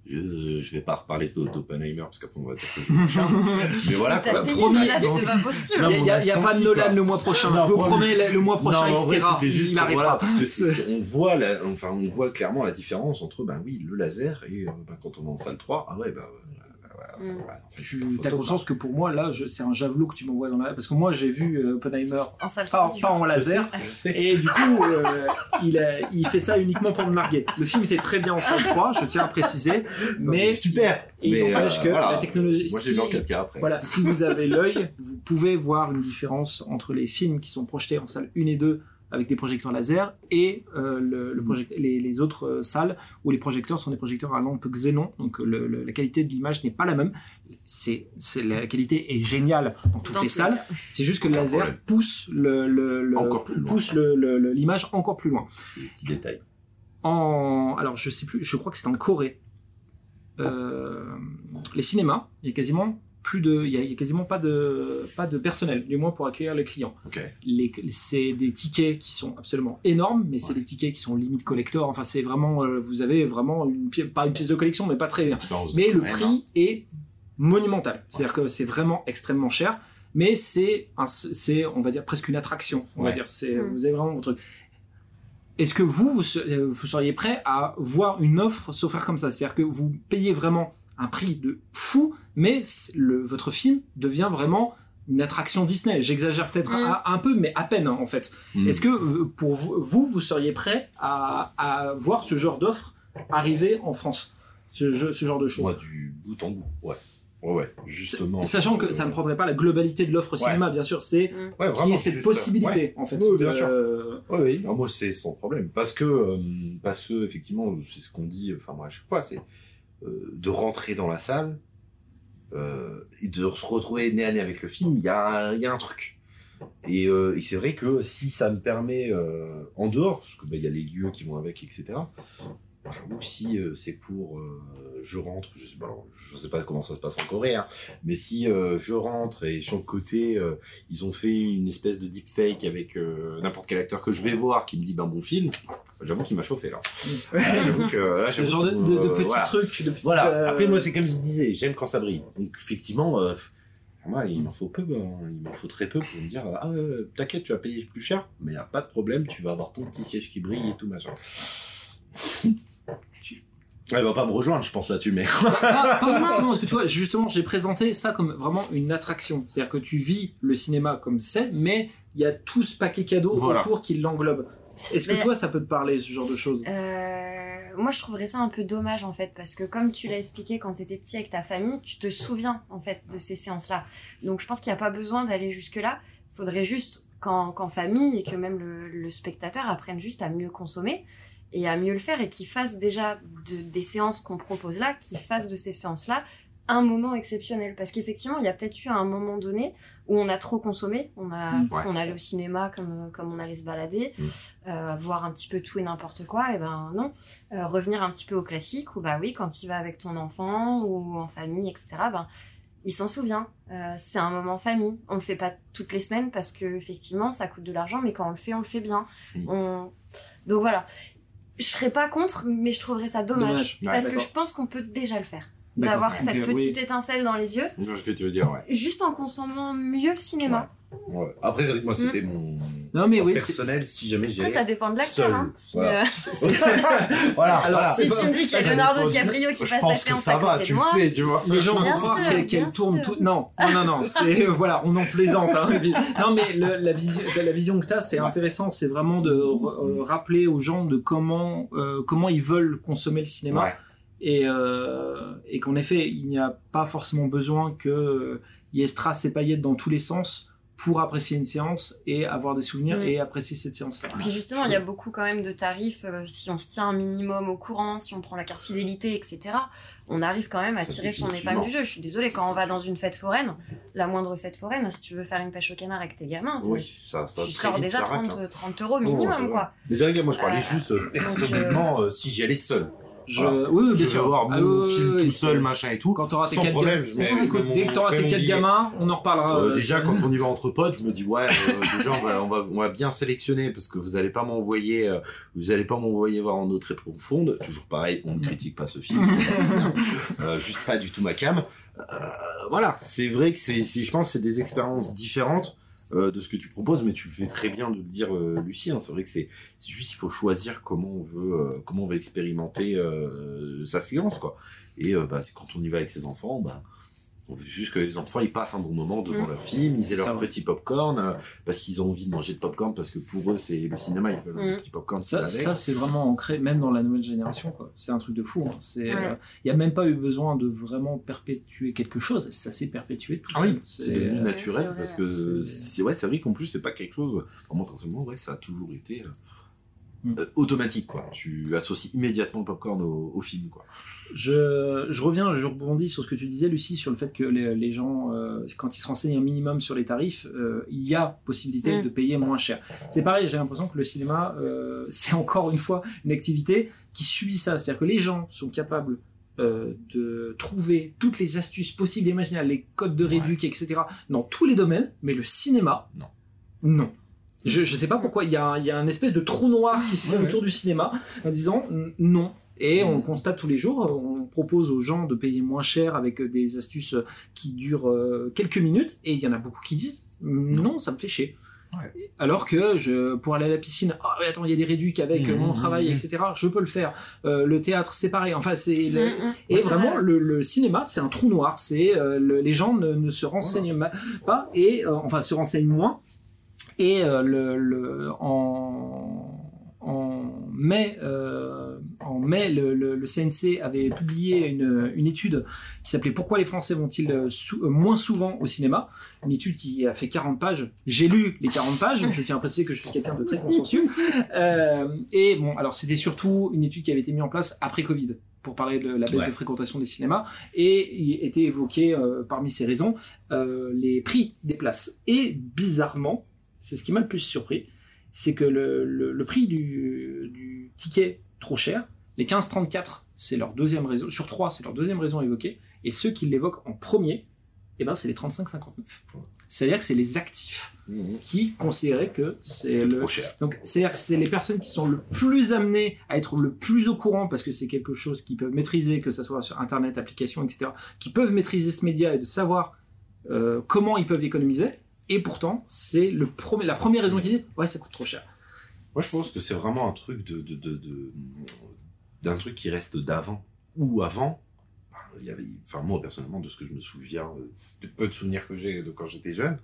je, je vais pas reparler d'O- d'Oppenheimer parce qu'après on va dire que je me charme mais voilà quoi. promis, c'est c'est pas possible. Il y a, pas de Nolan quoi. le mois prochain. Non, je vous promets le, mois prochain, non, en vrai, etc. c'était juste il voilà, parce que c'est- on voit la, enfin on voit clairement la différence entre ben oui le laser et euh, ben, quand on est en salle 3 ah ouais bah, euh, Mm. ouais, en fait, Tu pas as conscience que pour moi, là, je- c'est un javelot que tu m'envoies dans la. Parce que moi, j'ai vu euh, Oppenheimer En salle pas, trois, pas en laser. je sais Et du coup, euh, il, a- il fait ça uniquement pour me narguer. Le film était très bien en salle 3, je tiens à préciser. Mais super il mais n'empêche euh, que voilà. la technologie. moi j'ai si- vu en 4K après Voilà, si vous avez l'œil, vous pouvez voir une différence entre les films qui sont projetés en salle 1 et 2 avec des projecteurs laser et euh, le, le project- les, les autres euh, salles où les projecteurs sont des projecteurs à lampe xénon, donc le- le- la qualité de l'image n'est pas la même. C'est, c'est- la qualité est géniale dans toutes Dans les salles. cas. C'est juste que le laser problème. pousse le, le- le- Encore plus loin. pousse le- le- le- l'image encore plus loin. petits détails En alors je sais plus, je crois que c'est en Corée. Euh, les cinémas, il y a quasiment plus de, il y a, il y a quasiment pas de pas de personnel, du moins pour accueillir les clients. Les, c'est des tickets qui sont absolument énormes, mais c'est Ouais. des tickets qui sont limite collector. Enfin, c'est vraiment, euh, vous avez vraiment une pièce, pas une pièce de collection, mais pas très bien. Mais le hein. prix est monumental. C'est-à-dire que c'est vraiment extrêmement cher, mais c'est, un- c'est, on va dire, presque une attraction. On va dire, c'est, Mm. vous avez vraiment votre truc. Est-ce que vous, vous, vous seriez prêt à voir une offre s'offrir comme ça? C'est-à-dire que vous payez vraiment un prix de fou, mais le, votre film devient vraiment une attraction Disney. J'exagère peut-être Mm. un, un peu, mais à peine hein, en fait. Mm. Est-ce que euh, pour vous, vous, vous seriez prêt à, à voir ce genre d'offre arriver en France? Ce, jeu- ce genre de choses Moi, du bout en bout, ouais. Ouais, ouais, justement. Sachant que Euh, ça ne prendrait pas la globalité de l'offre Ouais. cinéma, bien sûr, c'est Ouais, qu'il y vraiment. ait cette juste, possibilité, en fait. Oui, bien de- sûr. Oui, oui. Non, moi, c'est sans problème. Parce que, euh, parce que, effectivement, c'est ce qu'on dit, enfin, moi, à chaque fois, c'est euh, de rentrer dans la salle euh, et de se retrouver nez à nez avec le film, il y a, un truc. Et, euh, et c'est vrai que si ça me permet, euh, en dehors, parce que bah, y a les lieux qui vont avec, etc. J'avoue que si euh, c'est pour euh, je rentre, je sais, pas, alors, je sais pas comment ça se passe en Corée, hein, mais si euh, je rentre et sur le côté ils ont fait une espèce de deepfake avec n'importe quel acteur que je vais voir qui me dit ben bon film, j'avoue qu'il m'a chauffé là. Là, j'avoue que là, j'avoue genre de, que, de- de petits voilà. trucs. de petites, Voilà. Après moi c'est comme je disais, j'aime quand ça brille. Donc effectivement, moi il m'en faut peu, hein. il m'en faut très peu pour me dire ah t'inquiète tu vas payer plus cher, mais y a pas de problème, tu vas avoir ton petit siège qui brille et tout machin. Elle va pas me rejoindre, je pense là-dessus, mais pas, pas forcément, parce que tu vois, justement, j'ai présenté ça comme vraiment une attraction. C'est-à-dire que tu vis le cinéma comme c'est, mais il y a tout ce paquet cadeau Voilà. autour qui l'englobe. Est-ce que Mais- toi, ça peut te parler, ce genre de choses? Euh, moi, je trouverais ça un peu dommage en fait, parce que comme tu l'as expliqué quand t'étais petit avec ta famille, tu te souviens en fait de ces séances-là. Donc, je pense qu'il n'y a pas besoin d'aller jusque-là. Faudrait juste qu'en famille et que même le, le spectateur apprenne juste à mieux consommer et à mieux le faire et qu'ils fassent déjà de, des séances qu'on propose là, qu'ils fassent de ces séances-là un moment exceptionnel. Parce qu'effectivement, il y a peut-être eu un moment donné où on a trop consommé, on a, Mm. Ouais. on allait au cinéma comme, comme on allait se balader, Mm. euh, voir un petit peu tout et n'importe quoi, et ben non. Euh, revenir un petit peu au classique, où bah oui, quand il va avec ton enfant ou en famille, etc., ben il s'en souvient. Euh, c'est un moment famille. On le fait pas toutes les semaines parce que effectivement ça coûte de l'argent, mais quand on le fait, on le fait bien. Mm. On... Donc voilà. Je serais pas contre, mais je trouverais ça dommage. Dommage. Ouais, parce que je pense qu'on peut déjà le faire. D'avoir cette euh, petite oui. étincelle dans les yeux, Je vois ce que tu veux dire, ouais. juste en consommant mieux le cinéma. Ouais. Après, c'est vrai que moi, c'était mon Non, mais oui, c'est- personnel si jamais Après, ça dépend de l'acteur. Seul, Hein. Si, voilà. euh, voilà, Alors, voilà. si pas- tu me dis qu'il y a Leonardo. DiCaprio qui passe la pense que séance ça à va, tu le fais, tu vois. Les gens vont croire qu'elle tourne tout. Non, non, non, non. C'est voilà, on en plaisante. Hein. Non, mais le- la vision, la vision que tu as, c'est Ouais. intéressant. C'est vraiment de r- euh, rappeler aux gens de comment euh, comment ils veulent consommer le cinéma Ouais. et euh, et qu'en effet, il n'y a pas forcément besoin que euh, il y ait strass et paillettes dans tous les sens pour apprécier une séance et avoir des souvenirs Mm. et apprécier cette séance-là. Puis justement, il y a beaucoup quand même de tarifs, euh, si on se tient un minimum au courant, si on prend la carte fidélité, etc., on arrive quand même à Ça, tirer son épingle du jeu. Je suis désolée, quand on va dans une fête foraine, la moindre fête foraine, si tu veux faire une pêche au canard avec tes gamins, Oui, ça, ça tu sors déjà s'arrête, 30, hein. 30 euros Oh, minimum, vrai. quoi. Mais c'est vrai que moi, je parlais Euh, juste euh, personnellement euh, si j'y allais seul. Je, Voilà. oui, oui, Je bien vais sûr. voir mon Ah, oui, film tout seul, machin et tout. Quand t'auras tes Sans quatre problème, gamins, je mets- écoute, mon- dès que t'auras je tes quatre mon gamins, on en reparlera. Euh, euh, déjà, quand on y va entre potes, je me dis ouais, euh, déjà on va, on va, on va bien sélectionner parce que vous allez pas m'envoyer, euh, vous allez pas m'envoyer voir en eau très profonde. Toujours pareil, on ne critique pas ce film, Euh, juste pas du tout ma cam. Euh, voilà, c'est vrai que c'est, c'est- je pense, que c'est des expériences différentes euh, de ce que tu proposes, mais tu le fais très bien de le dire, euh, Lucie. hein. c'est vrai que c'est, juste il faut choisir comment on veut, euh, comment on va expérimenter euh, sa séance quoi. Et euh, bah, quand on y va avec ses enfants, bah on veut juste que les enfants ils passent un bon moment devant Mm. leur film, ils aient leur petit popcorn euh, parce qu'ils ont envie de manger de popcorn parce que pour eux c'est le cinéma, ils veulent un Mm. petit popcorn Ça, ça c'est vraiment ancré, même dans la nouvelle génération. quoi. C'est un truc de fou. hein. C'est, il Ouais. n'y a même pas eu besoin de vraiment perpétuer quelque chose. Ça s'est perpétué tout Ah seul. oui, c'est devenu euh, naturel vrai, parce que c'est- ouais, c'est vrai qu'en plus c'est pas quelque chose. Pour moi personnellement, ouais, ça a toujours été euh, Mm. euh, automatique quoi. Tu associes immédiatement le popcorn au, au film quoi. Je, je reviens, je rebondis sur ce que tu disais, Lucie, sur le fait que les, les gens, euh, quand ils se renseignent un minimum sur les tarifs, euh, il y a possibilité Mm. de payer moins cher. C'est pareil, j'ai l'impression que le cinéma, euh, c'est encore une fois une activité qui subit ça. C'est-à-dire que les gens sont capables de trouver toutes les astuces possibles et imaginables, les codes de réduc, etc., dans tous les domaines, mais le cinéma, Non. Non. Je, je sais pas pourquoi, il y a, un- il y a un espèce de trou noir qui se fait Ouais, autour du cinéma en disant non. Et on Mm. le constate tous les jours, on propose aux gens de payer moins cher avec des astuces qui durent euh, quelques minutes, et il y en a beaucoup qui disent non, ça me fait chier. Ouais. Alors que je, pour aller à la piscine, ah mais attends, il y a des réducs avec mon travail, mhm. etc. Je peux le faire. Euh, le théâtre, c'est pareil. Enfin, c'est le- Mm, mm. et vraiment, vrai. le, le cinéma, c'est un trou noir. C'est euh, le- les gens ne, ne se renseignent pas et euh, enfin se renseignent moins. Et euh, le, le- en, en mai, euh, en mai, le, le- le CNC avait publié une, une étude qui s'appelait Pourquoi les Français vont-ils euh, sou- euh, moins souvent au cinéma? Une étude qui a fait 40 pages. J'ai lu les 40 pages. Je tiens à préciser que je suis quelqu'un de très consciencieux. Euh, et bon, alors c'était surtout une étude qui avait été mise en place après Covid pour parler de la baisse Ouais. de fréquentation des cinémas et il était évoqué euh, parmi ces raisons les prix des places. Et bizarrement, c'est ce qui m'a le plus surpris, c'est que le, le- le prix du, du ticket trop cher, les 15,34, c'est leur deuxième raison, sur trois, c'est leur deuxième raison évoquée, et ceux qui l'évoquent en premier, eh ben, c'est les 35,59. C'est-à-dire que c'est les actifs Mhm. qui considéraient que c'est le, trop cher. donc, c'est-à-dire que c'est les personnes qui sont le plus amenées à être le plus au courant parce que c'est quelque chose qu'ils peuvent maîtriser, que ce soit sur Internet, applications, etc., qui peuvent maîtriser ce média et de savoir euh, comment ils peuvent économiser. Et pourtant, c'est le premier, la première raison qui dit ouais, ça coûte trop cher. Moi, je pense que c'est vraiment un truc de, de, de, de- d'un truc qui reste d'avant ou avant. Ben, Il y avait, enfin moi personnellement, de ce que je me souviens, euh, de peu de souvenirs que j'ai de quand j'étais jeune,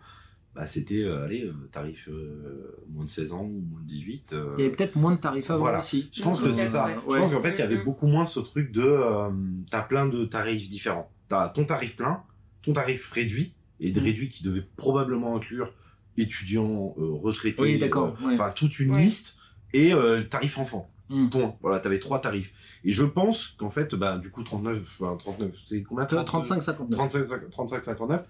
bah c'était, euh, allez, euh, tarif euh, moins de 16 ans ou moins de 18. euh, Il y avait peut-être moins de tarifs avant Voilà. aussi. Je pense que c'est ça. ouais. Je pense qu'en fait, il y avait beaucoup moins ce truc de, euh, t'as plein de tarifs différents. T'as ton tarif plein, ton tarif réduit, et de Mhm. réduit qui devait probablement inclure étudiants, euh, retraités, Oui, d'accord, euh, ouais. enfin toute une Ouais. liste, et euh, tarif enfant. Mm. Point. Voilà, t'avais trois tarifs. Et je pense qu'en fait, bah, du coup, 39, enfin, 39, c'est combien 35, 59. 35, 35, 59.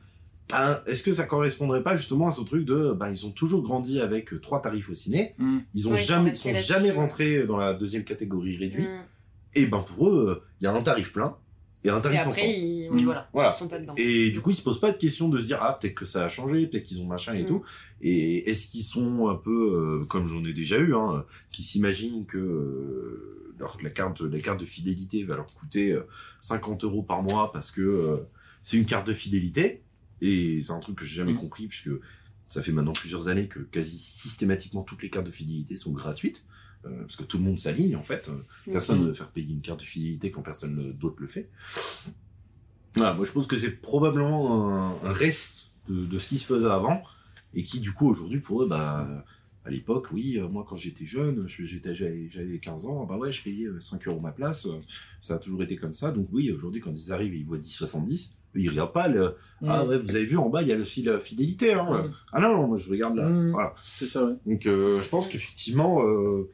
Ben, est-ce que ça correspondrait pas justement à ce truc de, ben, ils ont toujours grandi avec trois tarifs au ciné. Mm. Ils ont Ouais, ils sont jamais, sont jamais rentrés dans la deuxième catégorie réduite. Mm. Et ben, pour eux, il y a un tarif plein et un Et tarif enfant. après, ils, voilà, Voilà. ils sont pas dedans. Et du coup, ils se posent pas de question de se dire, ah, peut-être que ça a changé, peut-être qu'ils ont machin et Mm. tout. Et est-ce qu'ils sont un peu, euh, comme j'en ai déjà eu, hein, qui s'imaginent que euh, leur, la, carte, la carte de fidélité va leur coûter euh, 50 euros par mois parce que euh, c'est une carte de fidélité. Et c'est un truc que j'ai jamais Mm. compris puisque ça fait maintenant plusieurs années que quasi systématiquement toutes les cartes de fidélité sont gratuites. Euh, parce que tout le monde s'aligne en fait. Mm. Personne ne veut faire payer une carte de fidélité quand personne d'autre le fait. Voilà, moi je pense que c'est probablement un, un reste de, de ce qui se faisait avant et qui du coup aujourd'hui pour eux bah à l'époque oui euh, moi quand j'étais jeune j'étais j'avais j'avais 15 ans bah ouais je payais euh, 5 euros ma place euh, ça a toujours été comme ça donc oui aujourd'hui quand ils arrivent et ils voient 10,70 eux, ils regardent pas le ah Mm. ouais vous avez vu en bas il y a aussi la fidélité hein, Mm. ah non non moi je regarde là Mm. voilà C'est ça, ouais. donc euh, je pense qu'effectivement, euh,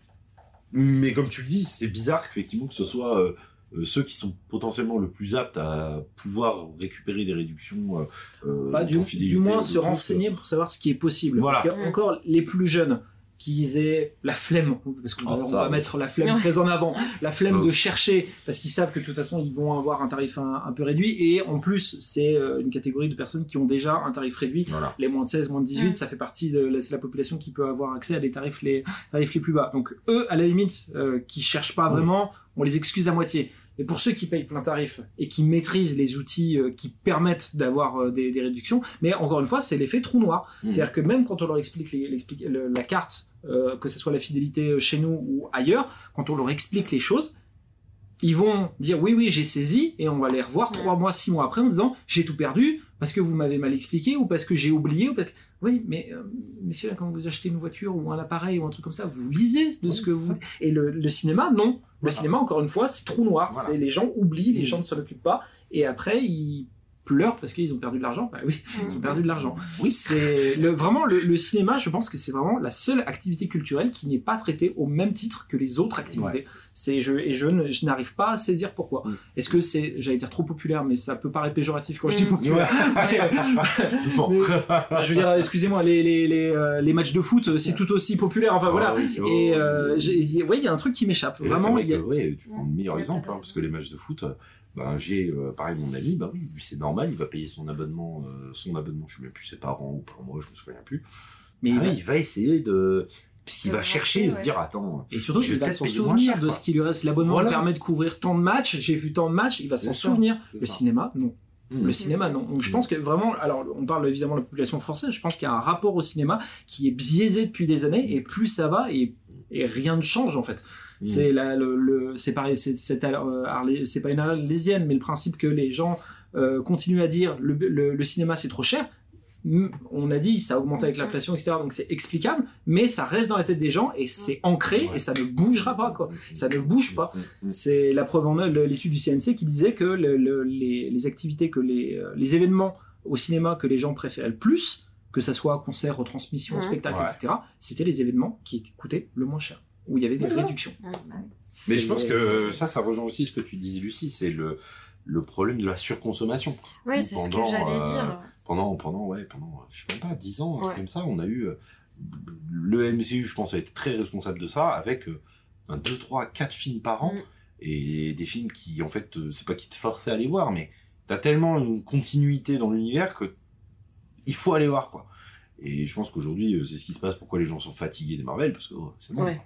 mais comme tu le dis, c'est bizarre qu'effectivement que ce soit euh, euh, ceux qui sont potentiellement le plus aptes à pouvoir récupérer des réductions. Euh, Bah, du, du moins se renseigner pour savoir ce qui est possible. Voilà. Parce que Mm. encore les plus jeunes qui aient la flemme, parce qu'on Ah, va- oui. mettre la flemme très en avant, la flemme Oh. de chercher, parce qu'ils savent que de toute façon ils vont avoir un tarif un, un peu réduit, et en plus c'est euh, une catégorie de personnes qui ont déjà un tarif réduit. Voilà. Les moins de 16, moins de 18, Mm. ça fait partie de la, c'est la population qui peut avoir accès à des tarifs les, tarifs les plus bas. Donc eux, à la limite, euh, qui cherchent pas Oui. vraiment, on les excuse à moitié. Mais pour ceux qui payent plein tarif et qui maîtrisent les outils euh, qui permettent d'avoir euh, des, des réductions, mais encore une fois, c'est l'effet trou noir. Mm. C'est-à-dire que même quand on leur explique les- l'explique- le- la carte, euh, que ce soit la fidélité euh, chez nous ou ailleurs, quand on leur explique les choses, ils vont dire oui, oui, j'ai saisi, et on va les revoir Ouais. trois mois, six mois après en disant j'ai tout perdu parce que vous m'avez mal expliqué ou parce que j'ai oublié ou parce que oui, mais euh, messieurs, quand vous achetez une voiture ou un appareil ou un truc comme ça, vous lisez de ce que vous et le, le cinéma non. Le Voilà. cinéma encore une fois, c'est trou noir. Voilà. C'est les gens oublient, les gens ne s'en occupent pas et après ils pleurent parce qu'ils ont perdu de l'argent. Bah oui, ils ont perdu de l'argent. Oui, c'est le, vraiment le, le cinéma. Je pense que c'est vraiment la seule activité culturelle qui n'est pas traitée au même titre que les autres activités. C'est je et je, ne- je n'arrive pas à saisir pourquoi. Mm. Est-ce que c'est, j'allais dire trop populaire, mais ça peut paraître péjoratif quand je dis Mm. populaire. Doucement. Mais- Enfin, je veux dire, excusez-moi, les les les, euh, les matchs de foot, euh, c'est tout aussi populaire. Enfin voilà. Ah oui, oh, Et oui. euh, il y a un truc qui m'échappe. Là, Vraiment, vrai il y a- que, ouais, tu prends le meilleur Ouais, exemple, hein, parce que les matchs de foot, euh, ben, j'ai, euh, pareil, mon ami, bah oui, lui, c'est normal, il va payer son abonnement, euh, son abonnement, je sais même plus, ses parents ou par mois, je me souviens plus. mais Ah il va- oui, il va essayer de, puisqu'il De va chercher et se dire, attends, Et surtout, Je vais il va s'en souvenir cher, de ce qui lui reste. L'abonnement Voilà. permet de couvrir tant de matchs. J'ai vu tant de matchs. Il va s'en souvenir. Le ça. cinéma, non. Mm. Le cinéma, non. Donc je Mm. pense que vraiment, alors on parle évidemment de la population française, je pense qu'il y a un rapport au cinéma qui est biaisé depuis des années, et plus ça va, et, et rien ne change en fait. Mm. C'est la, le, le- c'est pareil, c'est, c'est, euh, c'est pas une arlésienne, mais le principe que les gens euh, continuent à dire le, le, le cinéma c'est trop cher. Mm, On a dit ça augmente avec l'inflation, etc. Donc c'est explicable, mais ça reste dans la tête des gens et c'est ancré Ouais. et ça ne bougera pas quoi. Ça ne bouge pas. Mm. C'est la preuve en l'étude du CNC qui disait que le- le- les, les activités, que les, euh, les événements au cinéma que les gens préféraient le plus, que ça soit concert, retransmission, spectacle, Ouais. etc., c'était les événements qui coûtaient le moins cher, où il y avait des réductions. Bah oui. Mais je pense que ça, ça rejoint aussi ce que tu disais, Lucie, c'est le, le problème de la surconsommation. Ouais, c'est ce que Pendant, j'allais euh, dire. Pendant, pendant, ouais, pendant, je sais même pas, 10 ans, un truc Ouais. comme ça, on a eu, euh, le MCU, je pense, a été très responsable de ça, avec euh, un 2, 3, 4 films par an, Mm. et des films qui, en fait, c'est pas qui te forçaient à les voir, mais t'as tellement une continuité dans l'univers que il faut aller voir, quoi. Et je pense qu'aujourd'hui, c'est ce qui se passe, pourquoi les gens sont fatigués des Marvel, parce que oh, c'est bon. Ouais,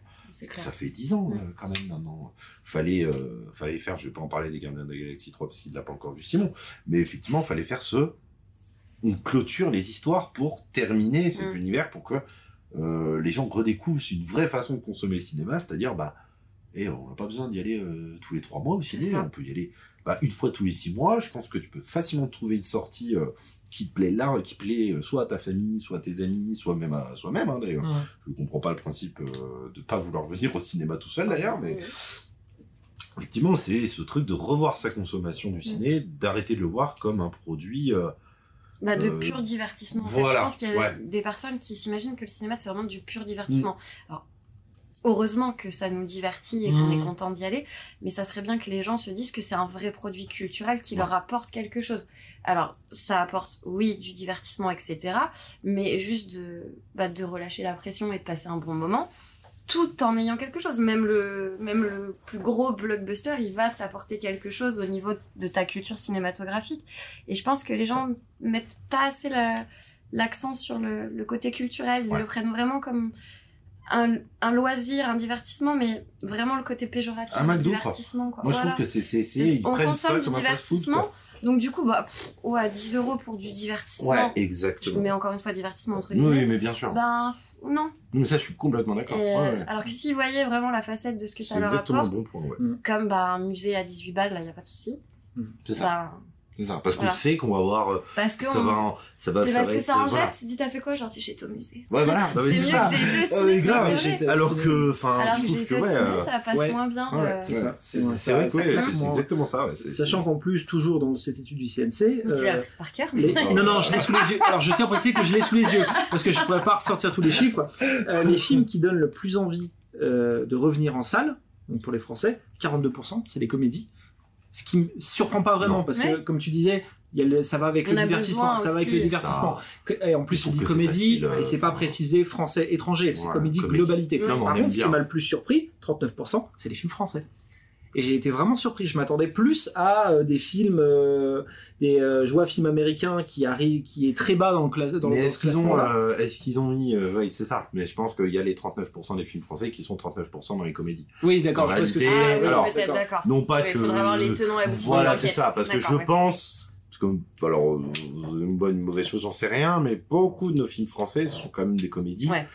clair. Ça fait 10 ans, euh, quand même, maintenant. Fallait, euh, fallait faire, je vais pas en parler des Gardiens de la Galaxie 3 parce qu'il l'a pas encore vu Simon, mais effectivement, fallait faire ce, on clôture les histoires pour terminer cet Mm. univers, pour que euh, les gens redécouvrent une vraie façon de consommer le cinéma, c'est-à-dire, bah, et on n'a pas besoin d'y aller tous les 3 mois au ciné, on peut y aller bah, une fois tous les 6 mois, je pense que tu peux facilement trouver une sortie qui te plaît là, qui plaît euh, soit à ta famille, soit à tes amis, soit même à soi-même, hein, d'ailleurs. Ouais. Je comprends pas le principe euh, de pas vouloir venir au cinéma tout seul d'ailleurs, mais effectivement, c'est ce truc de revoir sa consommation du ciné, d'arrêter de le voir comme un produit. euh, Bah, de Euh, pur divertissement. en fait. voilà, Je pense qu'il y a ouais. des personnes qui s'imaginent que le cinéma c'est vraiment du pur divertissement. Alors, heureusement que ça nous divertit et qu'on est content d'y aller, mais ça serait bien que les gens se disent que c'est un vrai produit culturel qui leur apporte quelque chose. Alors, ça apporte, oui, du divertissement, etc., mais juste de, bah, de relâcher la pression et de passer un bon moment, tout en ayant quelque chose. Même le, même le plus gros blockbuster, il va t'apporter quelque chose au niveau de ta culture cinématographique. Et je pense que les gens mettent pas assez la- l'accent sur le, le côté culturel. Ils Ouais. le prennent vraiment comme un, un loisir, un divertissement, mais vraiment le côté péjoratif Un du McDo, quoi. divertissement. Quoi. Moi, je trouve que c'est, c'est, c'est, ils on prennent ça consomme comme du un divertissement. Donc du coup, bah, pff, ouais, 10 euros pour du divertissement. Ouais, Je exactement. mets encore une fois divertissement entre guillemets. oui, mais bien sûr. Ben pff, non. Mais ça, je suis complètement d'accord. Et, Ouais, ouais. Alors que s'ils voyaient vraiment la facette de ce que C'est ça leur apporte, bon point, ouais. comme bah, un musée à 18 balles, là, il n'y a pas de souci. C'est ça, Bah, c'est ça. Parce qu'on sait qu'on va avoir, euh, parce que, ça on- va, ça va, mais ça parce va que être, ça en euh, voilà. jette, tu te dis t'as fait quoi aujourd'hui J'étais au musée. Ouais, voilà. C'est c'est mieux ça. que j'ai été au Ah, ciné. grave, c'est j'étais- Alors que, enfin, Alors je que trouve j'ai que, été au ouais, ciné, euh, ça passe ouais. moins bien. ouais, euh, c'est. C'est, c'est vrai que, ouais, c'est exactement ça. C'est- Sachant qu'en plus, toujours dans cette étude du CNC, tu l'as prise par cœur. non, non, je l'ai sous les yeux. Alors, je tiens à préciser que je l'ai sous les yeux, parce que je ne pourrais pas ressortir tous les chiffres. Les films qui donnent le plus envie de revenir en salle, donc pour les Français, 42%, c'est les comédies. Ce qui me surprend pas vraiment, Non. parce que, Ouais. comme tu disais, il y a le- ça va avec On le divertissement, ça va avec le divertissement. Et en plus, on dit comédie, facile, euh, et c'est pas précisé français, étranger, c'est Ouais, comédie, comédie. globalité. Non, Par contre, ce qui m'a le plus surpris, 39%, c'est les films français. Et j'ai été vraiment surpris. Je m'attendais plus à euh, des films, euh, des euh, je vois films américains qui arrivent, qui est très bas dans le, classe, dans mais est-ce ce qu'ils ont, euh, est-ce qu'ils ont mis, euh, oui, c'est ça. Mais je pense qu'il y a les 39% des films français qui sont 39% dans les comédies. Oui, d'accord. Je ce que Ah oui, alors, peut-être, d'accord. Non pas que. Il faudrait avoir les tenants et Voilà, c'est ça. Parce que je D'accord, pense, parce que, alors, une bonne, une mauvaise chose, j'en sais rien, mais beaucoup de nos films français sont quand même des comédies. Ouais.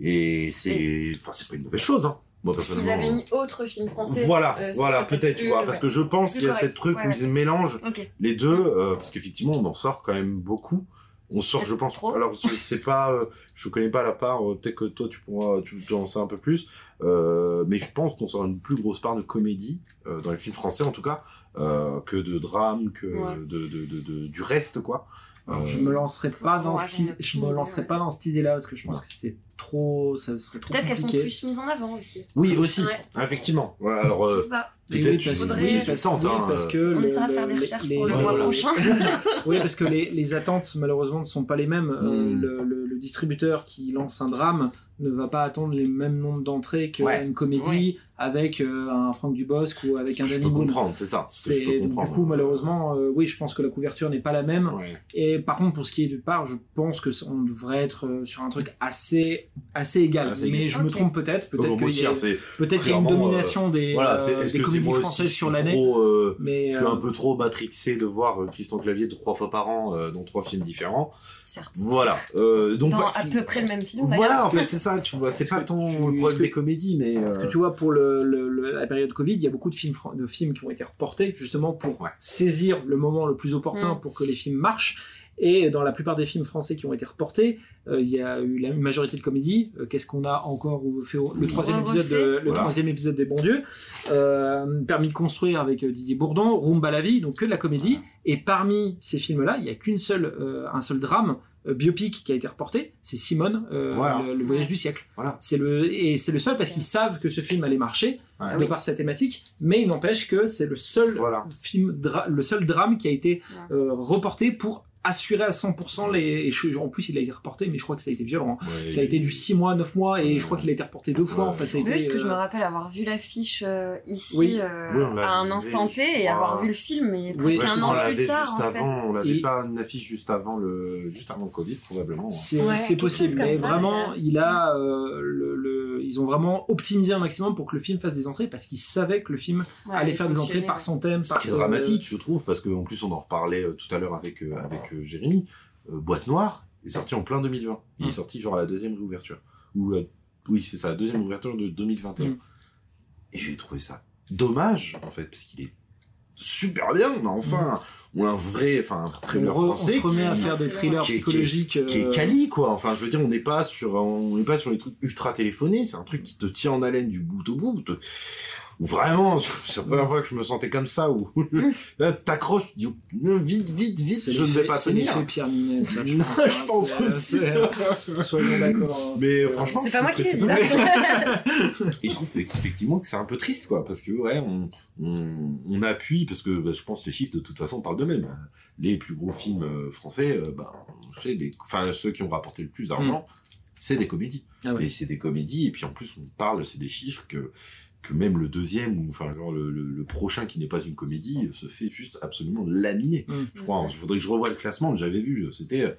Et c'est, enfin, c'est pas une mauvaise chose, hein. Moi, S'ils personnellement. avaient mis autre film français. Voilà, euh, voilà, peut-être, tu vois, parce que je pense plus qu'il y a correct. cette truc Ouais, où ouais. ils mélangent les deux, euh, parce qu'effectivement, on en sort quand même beaucoup. On sort, je pense. Trop. Alors, je sais pas, euh, je connais pas la part. euh, Peut-être que toi, tu pourras, tu, tu en sais un peu plus. Euh, mais je pense qu'on sort une plus grosse part de comédie euh, dans les films français, en tout cas, euh, que de drame, que Ouais. de, de, de, de- du reste, quoi. Alors, Euh, je me lancerai pas dans Ouais, idée- je me lancerai pas dans cette idée-là parce que je pense que c'est trop, ça serait trop Peut-être qu'elles sont plus mises en avant aussi. Oui, aussi, Ouais. effectivement. Ouais, alors, euh, pas. Oui, parce, oui, oui, euh, que On essaiera de faire des les- recherches les- pour le Ouais, mois voilà. prochain. oui, parce que les, les attentes malheureusement ne sont pas les mêmes. Euh, Mm. le, le- le distributeur qui lance un drame ne va pas attendre les mêmes nombres d'entrées qu'une Ouais. comédie avec euh, un Franck Dubosc ou avec un Danny peux Boone. comprendre, c'est ça. C'est donc, du coup malheureusement, euh, oui, je pense que la couverture n'est pas la même. Ouais. Et par contre, pour ce qui est du part, je pense que c- on devrait être sur un truc assez assez égal. Assez Mais égal. je me trompe peut-être. Peut-être Moi qu'il aussi, y a, hein, peut-être qu'il y a une domination des, euh, comédies françaises je sur suis l'année. euh, Mais Je suis euh, un peu trop matrixé de voir euh, Christian Clavier trois fois par an euh, dans trois films différents. Certes. Voilà. Euh, donc Dans pas- à peu près le même film. Voilà, en fait, c'est ça. Tu vois, c'est pas ton problème des comédies, mais Parce que tu vois, pour le, le- le- la période Covid, il y a beaucoup de films, de films qui ont été reportés, justement pour Ouais. saisir le moment le plus opportun Mm. pour que les films marchent. Et dans la plupart des films français qui ont été reportés, euh, il y a eu la majorité de comédies. Euh, Qu'est-ce qu'on a encore fait au- Le troisième épisode, de, le Voilà. troisième épisode des Bons Dieux, euh, permis de construire avec Didier Bourdon, Rumba la vie, donc que de la comédie. Et parmi ces films-là, il y a qu'une seule, euh, un seul drame euh, biopic qui a été reporté, c'est Simone, euh, Voilà. le, le voyage du siècle. Voilà. C'est le et c'est le seul parce qu'ils savent que ce film allait marcher Ouais. de par sa thématique, mais il n'empêche que c'est le seul voilà. film, le seul drame qui a été Ouais. euh, reporté pour assurer à 100% les. et je- en plus, il a été reporté, mais je crois que ça a été violent. hein. Ouais, Ça a été du 6 mois, 9 mois, et je crois qu'il a été reporté deux fois. Ouais. Enfin, ça a Oui, été. parce que je euh, me rappelle avoir vu l'affiche euh, ici Oui. euh, Oui, à un instant T et crois. avoir vu le film mais presque un an on plus l'avait tard juste en fait. avant, on l'avait Et- pas une affiche juste avant le, juste avant le Covid, probablement. hein. C'est Ouais, possible, mais ça, vraiment, mais, il a euh, le, le- ils ont vraiment optimisé un maximum pour que le film fasse des entrées parce qu'ils savaient que le film Ouais, allait faire des entrées par son thème, Ce par qui est son- dramatique, je trouve, parce qu'en plus on en reparlait euh, tout à l'heure avec euh, avec Jérémy. Euh, Boîte Noire est sorti en plein 2020. Il est Mm. sorti genre à la deuxième réouverture. Ou euh, oui, c'est ça, la deuxième réouverture de 2021. Mm. Et j'ai trouvé ça dommage en fait, parce qu'il est super bien. Mais enfin, ou un vrai, enfin un thriller on, re- on français se remet à qui- faire des thrillers qui est- qui est- psychologiques. qui est euh, quali quoi enfin je veux dire on n'est pas sur on n'est pas sur les trucs ultra téléphonés c'est un truc qui te tient en haleine du bout au bout te- vraiment c'est la première fois que je me sentais comme ça où là, t'accroches tu dis vite vite vite c'est je ne vais pas c'est tenir l'effet Pierre Ninet, ça, je pense. hein, je pense c'est- aussi. c'est- Soyons d'accord. hein, Mais c'est- franchement, C'est pas moi qui l'ai dit c'est. Et je trouve effectivement que c'est un peu triste, quoi, parce que ouais, on, on, on appuie, parce que bah, je pense que les chiffres de toute façon parlent d'eux-mêmes. Les plus gros films euh, français, euh, bah, c'est des, enfin ceux qui ont rapporté le plus d'argent, c'est des comédies. Ah ouais. Et c'est des comédies, et puis en plus on parle, c'est des chiffres que que même le deuxième ou enfin genre le, le, le prochain qui n'est pas une comédie se fait juste absolument laminer. Mm. Je crois. Il faudrait que je revoie le classement. J'avais vu, c'était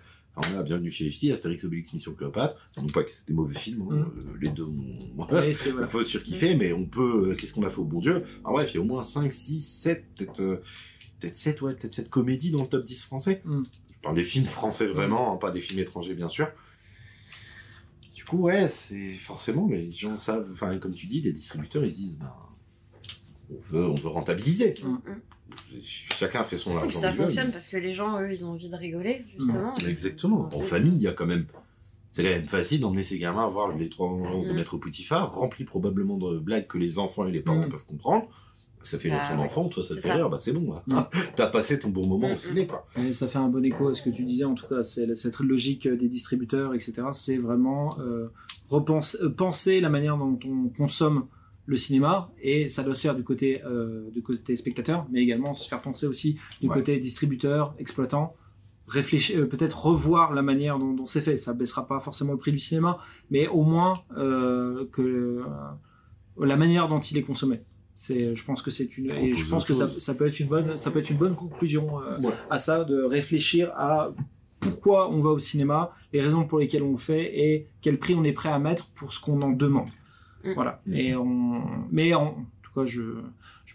Bienvenue chez HT, Astérix Obélix Mission Cléopâtre. Non pas que c'était mauvais film, hein, Mm. euh, les deux ont Ouais, voilà. faut surkiffer, mais on peut. euh, Qu'est-ce qu'on a fait au bon Dieu? En bref, il y a au moins 5, 6, 7, peut-être. euh, peut-être 7, ouais, peut-être 7 comédies dans le top 10 français. Mm. Je parle des films français vraiment, hein, pas des films étrangers, bien sûr. Coup, ouais, c'est forcément, mais les gens savent. Enfin, comme tu dis, les distributeurs, ils se disent, ben. On veut, on veut rentabiliser. Ch- Chacun fait son argent. ça fonctionne parce que les gens, eux, ils ont envie de rigoler, justement. mais- Exactement. En famille, il y a quand même. C'est quand même facile d'emmener ses gamins à voir les trois vengeances de Mm. Maître Poutifard, rempli probablement de blagues que les enfants et les parents Mm. peuvent comprendre. Ça fait Bah, ton ouais. enfant, toi ça te fait ça. rire, bah c'est bon. là. Mm. T'as passé ton bon moment Mm, au ciné, quoi. Et ça fait un bon écho à ce que tu disais, en tout cas, c'est cette logique des distributeurs, etc. C'est vraiment euh, repenser, euh, penser la manière dont on consomme le cinéma, et ça doit se faire du côté, euh, du côté spectateur, mais également se faire penser aussi du Ouais. côté distributeur, exploitant, réfléchir, euh, peut-être revoir la manière dont, dont c'est fait. Ça baissera pas forcément le prix du cinéma, mais au moins euh, que euh, la manière dont il est consommé. C'est, je pense que c'est une, et je pense que ça, peut être une bonne, ça peut être une bonne conclusion euh, Ouais. à ça, de réfléchir à pourquoi on va au cinéma, les raisons pour lesquelles on le fait et quel prix on est prêt à mettre pour ce qu'on en demande. Mm. Voilà. Et on, mais en, en tout cas, je,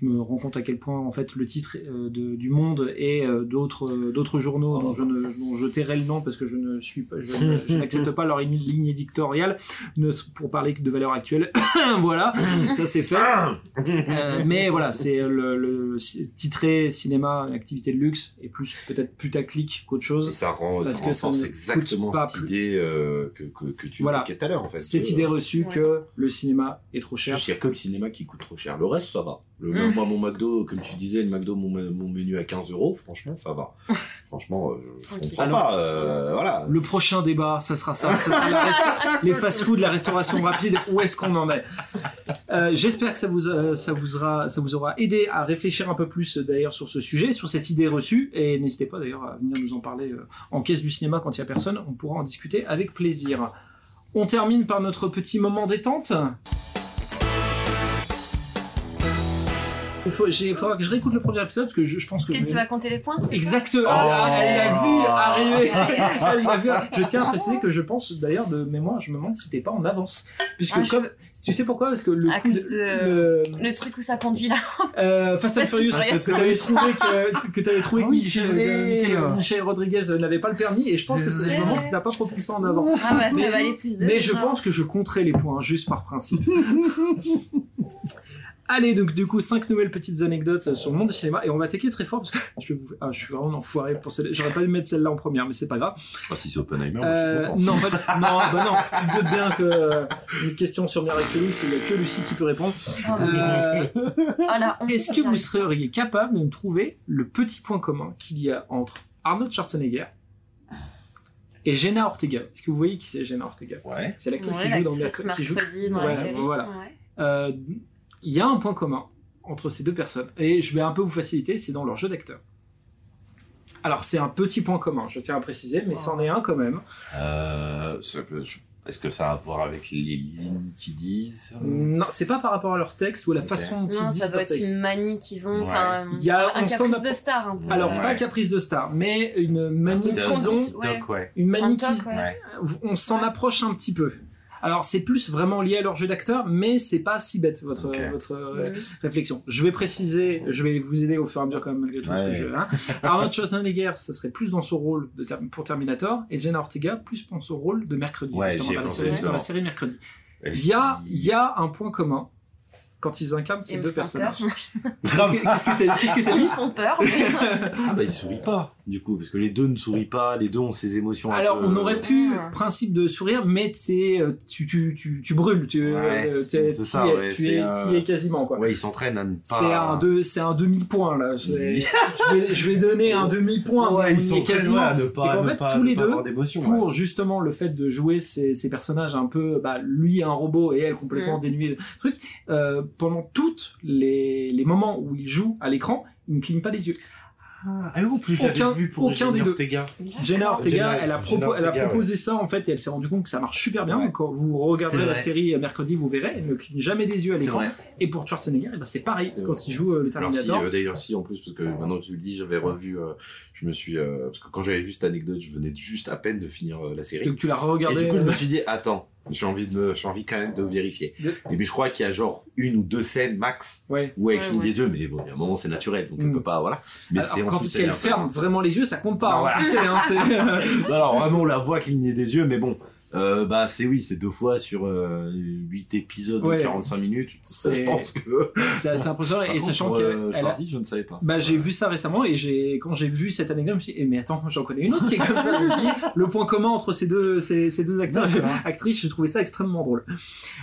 je me rends compte à quel point en fait le titre euh, de, du Monde et euh, d'autres euh, d'autres journaux dont je ne dont je tairai le nom parce que je ne suis pas je, je n'accepte pas leur ligne éditoriale ne, pour parler que de valeurs actuelles. voilà, ça c'est fait. Ah Euh, mais voilà, c'est le, titré cinéma, activité de luxe, et plus peut-être putaclic qu'autre Et chose. ça rend, Parce ça que ça exactement pas cette plus. idée euh, que, que, que tu Voilà. évoquais tout à l'heure, en fait. Cette idée reçue Ouais. que le cinéma est trop cher. Juste, il y a que le cinéma qui coûte trop cher. Le reste, ça va. Le, Mm. Moi, mon McDo, comme tu disais, le McDo, mon, mon menu à 15 euros, franchement, ça va. franchement, euh, je, je comprends Alors, pas. euh, voilà. Le prochain débat, ça sera ça. ça sera la resta- les fast-food, la restauration rapide. Où est-ce qu'on en est? Euh, J'espère que ça vous, a- ça, vous aura, ça vous aura aidé à réfléchir un peu plus d'ailleurs sur ce sujet, sur cette idée reçue. Et n'hésitez pas d'ailleurs à venir nous en parler euh, en caisse du cinéma quand il n'y a personne. On pourra en discuter avec plaisir. On termine par notre petit moment détente. Il faut, il faudra que je réécoute le premier épisode parce que je, je pense que. Je que tu vas compter les points c'est ça Exactement. Oh. Elle l'a vu arriver. Ah, Elle l'a vu. Je tiens à préciser que je pense d'ailleurs de mémoire, je me demande si t'es pas en avance, puisque Ah, je- comme tu sais pourquoi? Parce que le À coup cause de, de- le, Le truc où ça conduit là. euh, Fast and Furious que t'avais trouvé que que t'avais trouvé que oui, Michel, vrai. euh, Michel- Rodriguez n'avait pas le permis et je pense que c'est- je me demande si t'as pas propulsé ça en avant. Ah bah Mais- ça valait plus de. Mais je pense que je compterai les points juste par principe. Allez, donc du coup, cinq nouvelles petites anecdotes sur le monde du cinéma et on va attaquer très fort parce que je, vais vous- ah, je suis vraiment enfoiré pour celle J'aurais pas dû mettre celle-là en première, mais c'est pas grave. Ah, si c'est Oppenheimer, Euh, je suis content. non, pas, non, bah non, tu te doutes bien que euh, une question sur Miraculous, il n'y a que Lucie qui peut répondre. Euh, ah, Est-ce que vous seriez capable de me trouver le petit point commun qu'il y a entre Arnold Schwarzenegger et Jenna Ortega? Est-ce que vous voyez qui c'est Jenna Ortega? Ouais. C'est l'actrice Ouais, qui joue dans l'actrice Merc- qui joue. mercredi dans Ouais, la série. voilà. Ouais. Euh, Il y a un point commun entre ces deux personnes et je vais un peu vous faciliter, c'est dans leur jeu d'acteur. Alors c'est un petit point commun, je tiens à préciser, mais c'en est un quand même. Euh, Est-ce que ça a à voir avec les lignes qui disent? Non, c'est pas par rapport à leur texte ou à la façon dont ils Non, disent ça doit leur être texte. une manie qu'ils ont. Enfin, Il y a- un on caprice a- de star un peu. Alors Ouais. pas caprice de star, mais une manie qu'ils ont, ouais. une manie qu'ils- on s'en approche un petit peu. Alors c'est plus vraiment lié à leur jeu d'acteur, mais c'est pas si bête votre votre euh, réflexion. Je vais préciser, je vais vous aider au fur et à mesure quand même malgré tout ce que Ouais. je. Hein. Arnold Schwarzenegger, ça serait plus dans son rôle de Ter- pour Terminator, et Jenna Ortega plus pour son rôle de Mercredi, Ouais, justement, dans, la série, justement. dans la série Mercredi. Il y a il y a un point commun quand ils incarnent ces Ils deux personnages. Qu'est-ce que t'as que Ils dit me font peur. mais- Ah bah il sourit pas, du coup, parce que les deux ne sourient pas, les deux ont ces émotions Alors, peu- on aurait pu, principe de sourire, mais c'est, euh, tu, tu, tu, tu brûles, tu, Ouais, euh, ça, es- ouais, tu c'est es, un- t'y es quasiment, quoi. Ouais, ils s'entraînent à ne pas... C'est un, deux, c'est un demi-point, là. C'est- Oui. je, vais, je vais donner un demi-point, Ouais, mais ils est s'entraînent quasiment. ouais, à ne c'est pas, qu'en fait, pas- tous les deux, pour ouais. justement le fait de jouer ces, ces personnages un peu, bah, lui un robot et elle complètement Mm. dénuée de trucs, euh, pendant toutes les, les moments où il joue à l'écran, il ne cligne pas les yeux. Ah, ah oui, plus, Aucun- vu pour aucun des Jenna deux. Ortega. Jenna Ortega, Jenna- elle a, propo- elle a Ortega, proposé ça en fait et elle s'est rendue compte que ça marche super bien. Ouais. Quand vous regarderez la série mercredi, vous verrez, elle ne cligne jamais des yeux à l'écran. Et pour Schwarzenegger, eh ben, c'est pareil quand vrai. il joue euh, le si, Terminator. euh, d'ailleurs si en plus parce que maintenant que tu le dis j'avais revu euh, je me suis euh, parce que quand j'avais vu cette anecdote je venais juste à peine de finir euh, la série Donc tu l'as et regardé. du coup je euh, me suis dit attends j'ai envie de me j'ai envie quand même de vérifier De- et puis je crois qu'il y a genre une ou deux scènes max Ouais. où elle cligne ouais. des yeux mais bon il y a un moment c'est naturel donc Mm. elle peut pas voilà mais Alors, quand plus, si elle ferme vraiment les yeux, ça compte pas. Non, hein, voilà. tu sais, hein, Non, alors vraiment on la voit cligner des yeux mais bon euh, bah c'est oui c'est deux fois sur euh, 8 épisodes Ouais. de 45 minutes je pense que c'est assez impressionnant. Et sachant pour, euh, qu'elle a je ne savais pas Bah, j'ai vu ça récemment et j'ai quand j'ai vu cette anecdote, je me suis dit, eh, mais attends, j'en connais une autre qui est comme ça. Je le point commun entre ces deux, ces, ces deux acteurs, actrices, j'ai trouvé ça extrêmement drôle.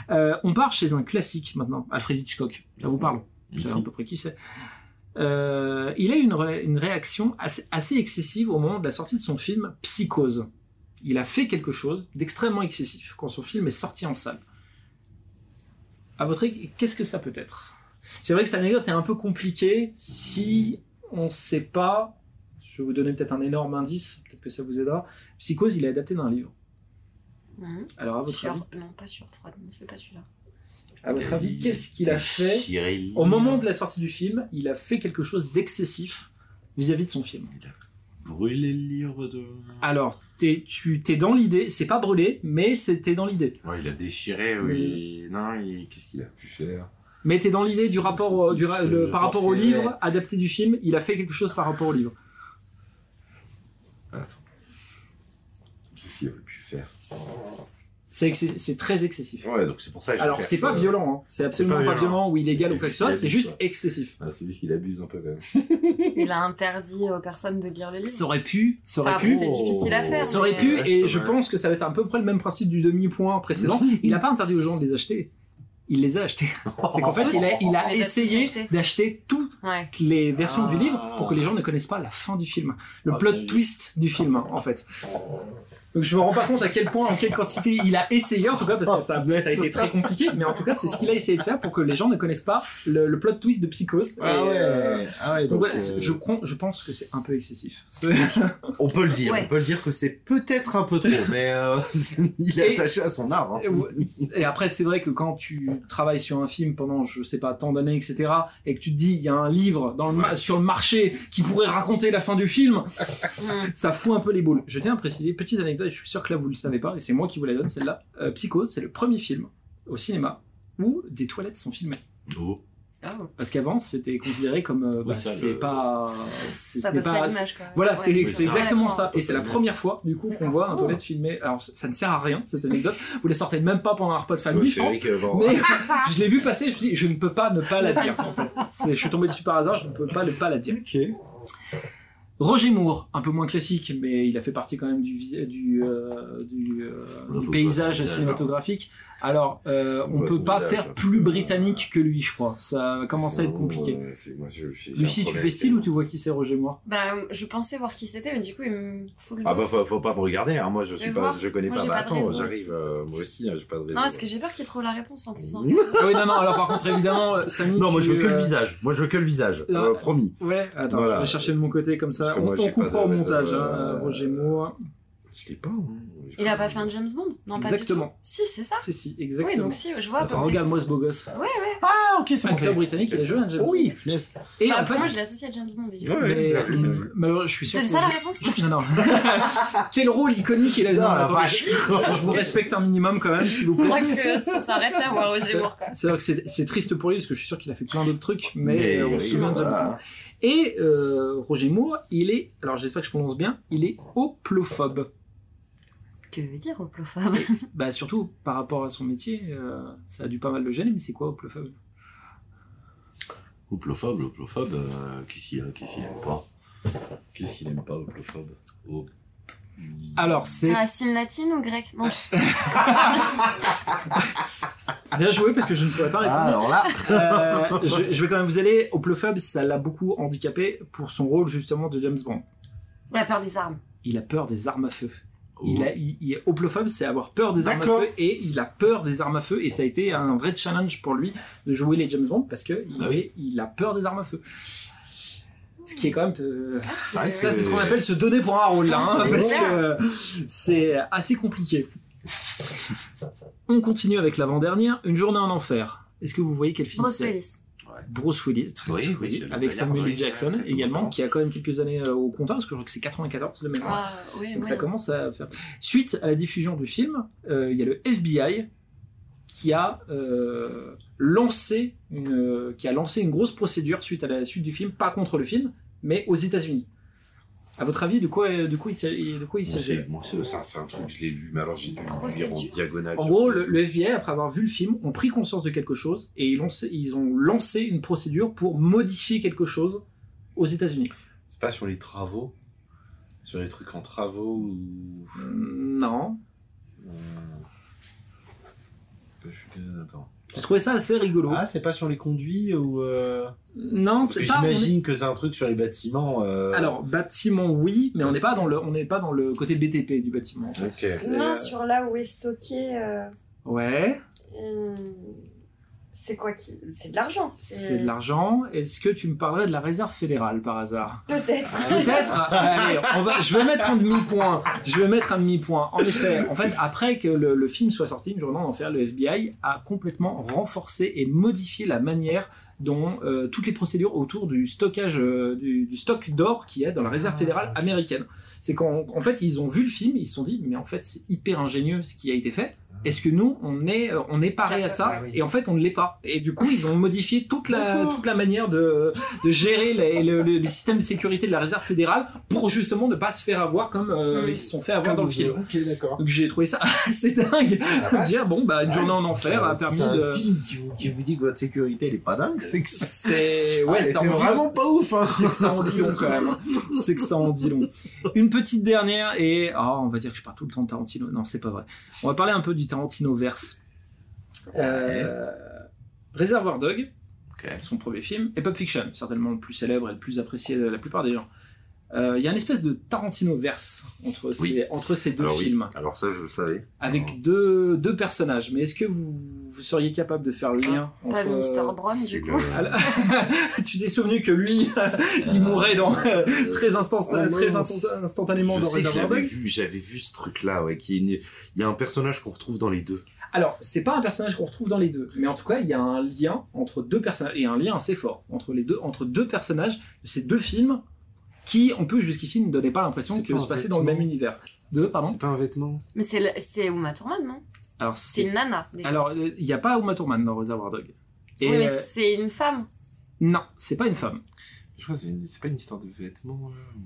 Euh, on part chez un classique maintenant, Alfred Hitchcock. Ça vous parle? Vous savez à peu près qui c'est. Euh, il a eu une, ré- une réaction assez, assez excessive au moment de la sortie de son film Psychose. Il a fait quelque chose d'extrêmement excessif quand son film est sorti en salle. À votre avis, qu'est-ce que ça peut être? C'est vrai que cette anecdote est un peu compliquée si on ne sait pas. Je vais vous donner peut-être un énorme indice, peut-être que ça vous aidera. Psychose, il est adapté d'un livre. Mhm. Alors, à votre Sur- avis, Non, pas sur Freud, c'est pas celui-là. à votre avis, qu'est-ce qu'il a fait. Au moment de la sortie du film, il a fait quelque chose d'excessif vis-à-vis de son film. Brûler le livre de Alors, t'es, tu t'es dans l'idée, c'est pas brûlé, mais c'était dans l'idée. Ouais, il a déchiré, oui. Non, il... qu'est-ce qu'il a pu faire? Mais t'es dans l'idée du rapport, du, ra- le- par rapport au livre adapté du film, il a fait quelque chose par rapport au livre. Attends. Qu'est-ce qu'il a pu faire? C'est, très excessif. Ouais, donc c'est pour ça que Alors, c'est pas violent, hein. c'est absolument pas pas, violent. ou illégal ou quoi que ce juste soit, qu'il c'est abuse, juste quoi. excessif. Ah, c'est lui qui l'abuse un peu quand même. Il a interdit aux personnes de lire le livre. Ça aurait pu, ça aurait Enfin, pu. c'est difficile à faire. Ça aurait mais- pu, Ouais, et je vrai. pense que ça va être à peu près le même principe du demi-point précédent. Il n'a pas interdit aux gens de les acheter. Il les a achetés. C'est qu'en fait, il a, il essayé d'acheter toutes Ouais. les versions du Ah. livre pour que les gens ne connaissent pas la fin du film. Le Ah, plot twist du film, en fait. Donc je me rends pas compte à quel point, en quelle quantité il a essayé, en tout cas, parce que ça, ça a été très compliqué, mais en tout cas, c'est ce qu'il a essayé de faire pour que les gens ne connaissent pas le, le plot twist de Psychose. Et, euh, ah ouais. donc voilà, c'est- je, pense que c'est un peu excessif. On peut le dire, Ouais. on peut le dire que c'est peut-être un peu trop, mais euh, il est Et- attaché à son arbre. hein. Et ouais. Après, c'est vrai que quand tu travailles sur un film pendant, je sais pas, tant d'années, etc., et que tu te dis, il y a un livre dans le ma- sur le marché qui pourrait raconter la fin du film, ça fout un peu les boules. Je tiens à préciser, petite anecdote, je suis sûr que là vous le savez pas, et c'est moi qui vous la donne celle-là. Euh, Psychose, c'est le premier film au cinéma où des toilettes sont filmées. Oh. Oh. Parce qu'avant, c'était considéré comme, euh, bah, Oui, c'est le- pas, c'est- Ça pas pas, voilà, Ouais. c'est oui, ça. exactement ça. Et c'est la première fois, du coup, qu'on voit un Oh. toilette filmé. Alors, ça ne sert à rien, cette anecdote. Vous la sortez même pas pendant un repas de famille, je c'est pense. Mais je l'ai vu passer, je me suis dit, je ne peux pas ne pas la dire, en fait. C'est- Je suis tombé dessus par hasard, je ne peux pas ne pas la dire. Ok. Roger Moore, un peu moins classique, mais il a fait partie quand même du, euh, du, euh, du paysage pas- cinématographique. Alors, euh, on Ouais, peut pas faire hein, plus britannique que lui, je crois. Ça commence à être compliqué. Moi, je- Lucie, tu fais style ou tu vois qui c'est Roger Moore? Bah, je pensais voir qui c'était, mais du coup, il me fout le Ah bah faut, faut pas me regarder, hein. moi je suis Mais pas, voir. je connais Moi, pas. j'ai Bah pas de attends, raison j'arrive, euh, moi aussi, hein, j'ai pas de raison. Non, parce que j'ai peur qu'il trouve la réponse en plus. hein. Ah oui, non, non, alors par contre, évidemment, Samy. Non, moi je veux que le visage. Moi je veux que le visage. promis. Ouais, attends, je vais chercher de mon côté comme ça. Parce que On, moi, on coupera pas au montage, hein, euh, Roger Moore. Je l'ai pas. hein. Il a pas fait un James Bond? Non, pas Exactement. du tout. Si, c'est ça. Si, si, Oui, exactement. donc si, je vois. Attends, près. regarde-moi ce beau gosse. Ouais, ouais. Ah, ok, c'est bon. Acteur britannique, il a joué un James Bond. Oui, punaise. Et Enfin, en fait, moi, je l'associe à James Bond. Ouais, mais, ouais, ouais. mais alors, je suis sûr C'est ça la je- réponse Non, non. Quel rôle iconique il a Non, Non, la attendez, vache. je, je vous respecte un minimum quand même, s'il vous Je plaît. crois que ça s'arrête là, voir Roger Moore. C'est vrai que c'est triste pour lui parce que je suis sûr qu'il a fait plein d'autres trucs, mais, euh, on se souvient de James. Bond. Et euh, Roger Moore, il est, alors j'espère que je prononce bien, il est hoplophobe. Que veut dire hoplophobe? Bah surtout par rapport à son métier, euh, ça a dû pas mal le gêner, mais c'est quoi hoplophobe? Hoplophobe, hoplophobe, euh, qu'est-ce qu'il qu'est-ce qu'il aime pas? Qu'est-ce qu'il aime pas, hoplophobe? Oh. Alors, c'est Racine latine ou grecque Non. bien joué parce que je ne pourrais pas Ah, répondre. alors là Euh, je, je vais quand même vous aller. Hoplophobe, ça l'a beaucoup handicapé pour son rôle justement de James Bond. Il a peur des armes. Il a peur des armes à feu. Oh. Il a, il, hoplophobe, c'est avoir peur des armes à feu et il a peur des armes à feu et ça a été un vrai challenge pour lui de jouer les James Bond parce que Ah oui. est- il a peur des armes à feu. Ce qui est quand même, Ah, ça c'est ce qu'on appelle se donner pour un rôle là, hein, C'est parce clair. que c'est assez compliqué. On continue avec l'avant-dernière, Une journée en enfer. Est-ce que vous voyez quel film Bruce c'est Willis. Bruce Willis, très Oui, très oui, Willis, avec Samuel L. Jackson également, 100%. qui a quand même quelques années euh, au compteur, parce que je crois que c'est 94 de mémoire. Ah, oui, Donc oui. ça commence à faire. Suite à la diffusion du film, euh, il y a le FBI qui a euh, lancé une, euh, qui a lancé une grosse procédure suite à la suite du film, pas contre le film, mais aux États-Unis. À votre avis, de quoi, de quoi il s'agit de quoi il Moi, s'agit? c'est- un truc, je l'ai lu, mais alors j'ai dû le lire en diagonale. En gros, le, le FBI, après avoir vu le film, ont pris conscience de quelque chose et ils ont, ils ont lancé une procédure pour modifier quelque chose aux États-Unis. C'est pas sur les travaux? Sur les trucs en travaux ou? Non. Euh, que je suis- Attends. J'ai trouvé ça assez rigolo. Ah, c'est pas sur les conduits ou. Euh... non, c'est pas. est- j'imagine que c'est un truc sur les bâtiments. Euh... Alors, bâtiment, oui, mais on n'est pas dans le, on n'est pas dans le côté BTP du bâtiment. En fait. Non, euh, sur là où est stocké. euh, Ouais, hum, c'est quoi qui. C'est de l'argent. c'est de l'argent. Est-ce que tu me parlerais de la réserve fédérale par hasard? Peut-être. Peut-être? Allez, on va, je vais mettre un demi-point. Je vais mettre un demi-point. En effet, en fait, après que le, le film soit sorti, une journée en enfer, le FBI a complètement renforcé et modifié la manière dont euh, toutes les procédures autour du stockage euh, du, du stock d'or qui est dans la réserve fédérale américaine. C'est qu'en en fait, ils ont vu le film, ils se sont dit, mais en fait, c'est hyper ingénieux ce qui a été fait. Est-ce que nous, on est, euh, on est paré à ça Ah oui. Et en fait, on ne l'est pas. Et du coup, ils ont modifié toute la, toute la manière de, de gérer les, le- le- les systèmes de sécurité de la réserve fédérale pour justement ne pas se faire avoir comme euh, ils se sont fait avoir dans le film. Ok, d'accord. Donc j'ai trouvé ça assez dingue. de dire bon bah une journée en enfer a permis C'est un de. film qui vous, qui vous dit que votre sécurité elle est pas dingue, c'est que C'est Ah, ouais, elle ça en vraiment pas ouf, hein. C'est que ça en dit long quand même. C'est que ça en dit long. Une petite dernière et ah on va dire que je parle tout le temps de Tarantino. Non c'est pas vrai. On va parler un peu du Tarantino verse. Euh, Réservoir Dog, son premier film, et Pulp Fiction, certainement le plus célèbre et le plus apprécié de la plupart des gens. Euh, Il y a une espèce de Tarantino verse entre ces, Oui. entre ces deux Alors oui. films, Alors ça je le savais. avec deux, deux personnages. Mais est-ce que vous, vous seriez capable de faire le lien Pas entre Mr. Brown, C'est du coup. le- Alors, tu t'es souvenu que lui, il mourrait dans, très, instant- Oh, très instant- instantanément Je dans Reservoir j'avais Dog. vu, j'avais vu ce truc-là, ouais, qui est une- il y a un personnage qu'on retrouve dans les deux. Alors, c'est pas un personnage qu'on retrouve dans les deux, mais en tout cas, il y a un lien entre deux personnages, et un lien assez fort entre les deux, entre deux personnages de ces deux films qui, en plus, jusqu'ici, ne donnaient pas l'impression que pas se un passaient dans le même vêtement. univers. Deux, pardon. C'est pas un vêtement. Mais c'est Uma Thurman, non? Alors, C'est une nana. déjà. alors, euh, il n'y a pas Uma Thurman dans Reservoir Dog. Et, oui, mais euh, c'est une femme. non, c'est pas une femme. Je crois que c'est une- pas une histoire de vêtements. là.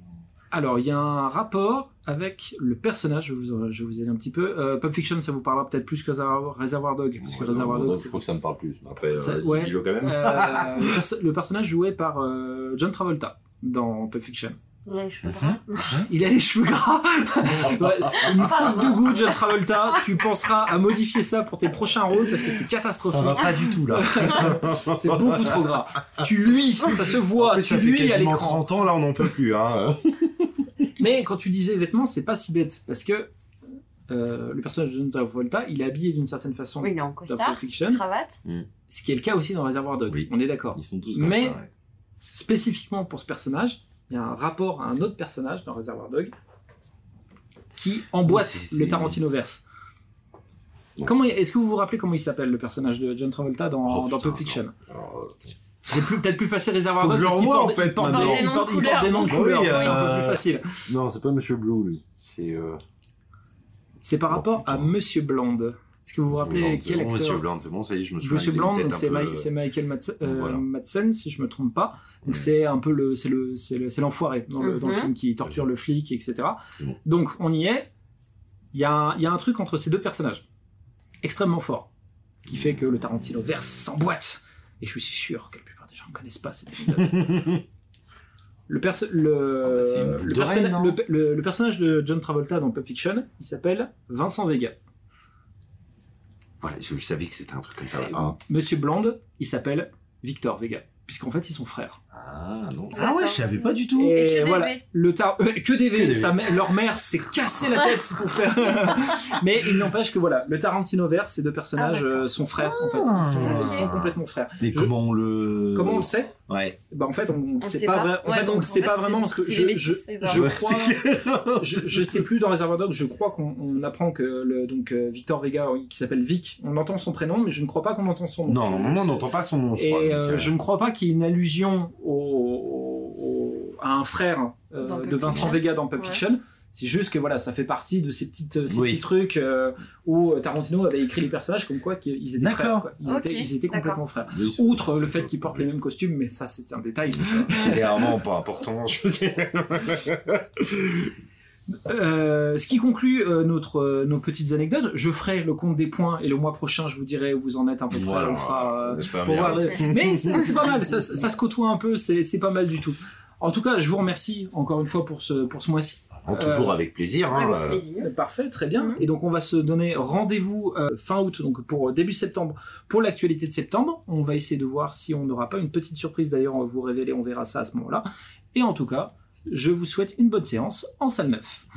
Alors, il y a un rapport avec le personnage, je vais vous, je vous aider un petit peu. Euh, Pulp Fiction, ça vous parlera peut-être plus que Reservoir Dog, parce que Ouais, Reservoir non, Dog, je crois que ça me parle plus. Après, Ça- euh, ouais. quand même. Euh, le, perso- le personnage joué par euh, John Travolta dans Pulp Fiction. Il a les cheveux Mhm. gras. Il a les cheveux gras. Ouais, une faute de goût, John Travolta. Tu penseras à modifier ça pour tes prochains rôles parce que c'est catastrophique. Ça va pas du tout là. C'est beaucoup trop gras. Tu luis, ça se voit. En plus, tu ça fait luis à l'écran. 30 ans là, on n'en peut plus. Hein. Mais quand tu disais vêtements, c'est pas si bête parce que euh, le personnage de John Travolta, il est habillé d'une certaine façon Oui, il est en costard, Pulp Fiction, cravate. ce qui est le cas aussi dans Reservoir Dog. Oui. On est d'accord. Ils sont tous comme Mais- ça, ouais. Spécifiquement pour ce personnage, il y a un rapport à un autre personnage dans Reservoir Dog qui emboîte C'est- c'est- le Tarantino verse. Comment est-ce que vous vous rappelez comment il s'appelle le personnage de John Travolta dans, Oh, dans Pulp Fiction Alors, euh, C'est plus- peut-être plus facile Reservoir Faut que Dog je parce le qu'il porte, en fait, il porte des, il porte- il porte des noms de Oui, couleurs, euh, c'est un peu plus facile. Non, c'est pas Monsieur Blue, lui. C'est. Euh... C'est par Oh, rapport à. Monsieur Blonde. Est-ce que vous vous rappelez Blanc, quel c'est bon, Monsieur acteur Blanc, c'est bon, ça y est, je me souviens. Monsieur un c'est peu- c'est Michael Madsen, euh, Voilà. Madsen, si je me trompe pas. Donc Ouais. c'est un peu le, c'est le, c'est le, c'est l'enfoiré dans le, dans le Mhm. film qui torture le flic, etc. Bon. Donc on y est. Il y, a un, il y a un truc entre ces deux personnages extrêmement fort qui fait que le Tarantino verse s'emboîte. Et je suis sûr que la plupart des gens ne connaissent pas cette anecdote. le, perso- le, Ah bah, le, perso- hein. le- le- le personnage de John Travolta dans Pulp Fiction, il s'appelle Vincent Vega. Voilà, je, savais que c'était un truc comme ça. Ah, Monsieur Blonde, il s'appelle Victor Vega. Puisqu'en fait, ils sont frères. Ah, non. Ah ouais, ça. je savais pas du tout. Et, que des voilà, V. le tar... euh, que des V. Que des V. Sa mè- leur mère s'est cassé la tête pour faire. Mais il n'empêche que voilà, le Tarantino vert, ces deux personnages Ah, euh, sont frères en fait. Ils sont, Ah. ils sont complètement frères. Mais Je- comment on le. Comment on le sait? Ouais. Bah en fait, on ne On sait pas. pas. vrai- En Ouais, fait, on ne sait pas vraiment parce que je, je, je crois. je, je sais plus dans Réservoir Dogs, je crois qu'on on apprend que le, donc euh, Victor Vega, qui s'appelle Vic, on entend son prénom, mais je ne crois pas qu'on entend son nom. Non, normalement, on n'entend pas son nom, je Et euh, euh, je ne crois pas qu'il y ait une allusion au, au- à un frère euh, de Vincent Fiction. Vega dans Pulp Ouais. Fiction. C'est juste que voilà, ça fait partie de ces, petites, ces Oui. petits trucs euh, où Tarantino avait écrit les personnages comme quoi qu'ils étaient frères. Quoi. Ils, étaient, ils étaient d'accord. complètement frères. oui, Outre le fait qu'ils portent les mêmes costumes, mais ça c'est un détail. vraiment pas important, je veux dire. Euh, ce qui conclut euh, notre, euh, nos petites anecdotes, je ferai le compte des points et le mois prochain je vous dirai où vous en êtes un peu près. Voilà, on fera, euh, j'espère pour bien. voir le- Mais c'est pas mal, ça, ça se côtoie un peu, c'est c'est pas mal du tout. En tout cas, je vous remercie encore une fois pour ce, pour ce mois-ci. Bon, toujours Euh, avec plaisir. Hein, Avec plaisir. Parfait, très bien. Mhm. Et donc on va se donner rendez-vous euh, fin août, donc pour début septembre, pour l'actualité de septembre. On va essayer de voir si on n'aura pas une petite surprise d'ailleurs, on va vous révéler, on verra ça à ce moment-là. Et en tout cas, je vous souhaite une bonne séance en salle 9.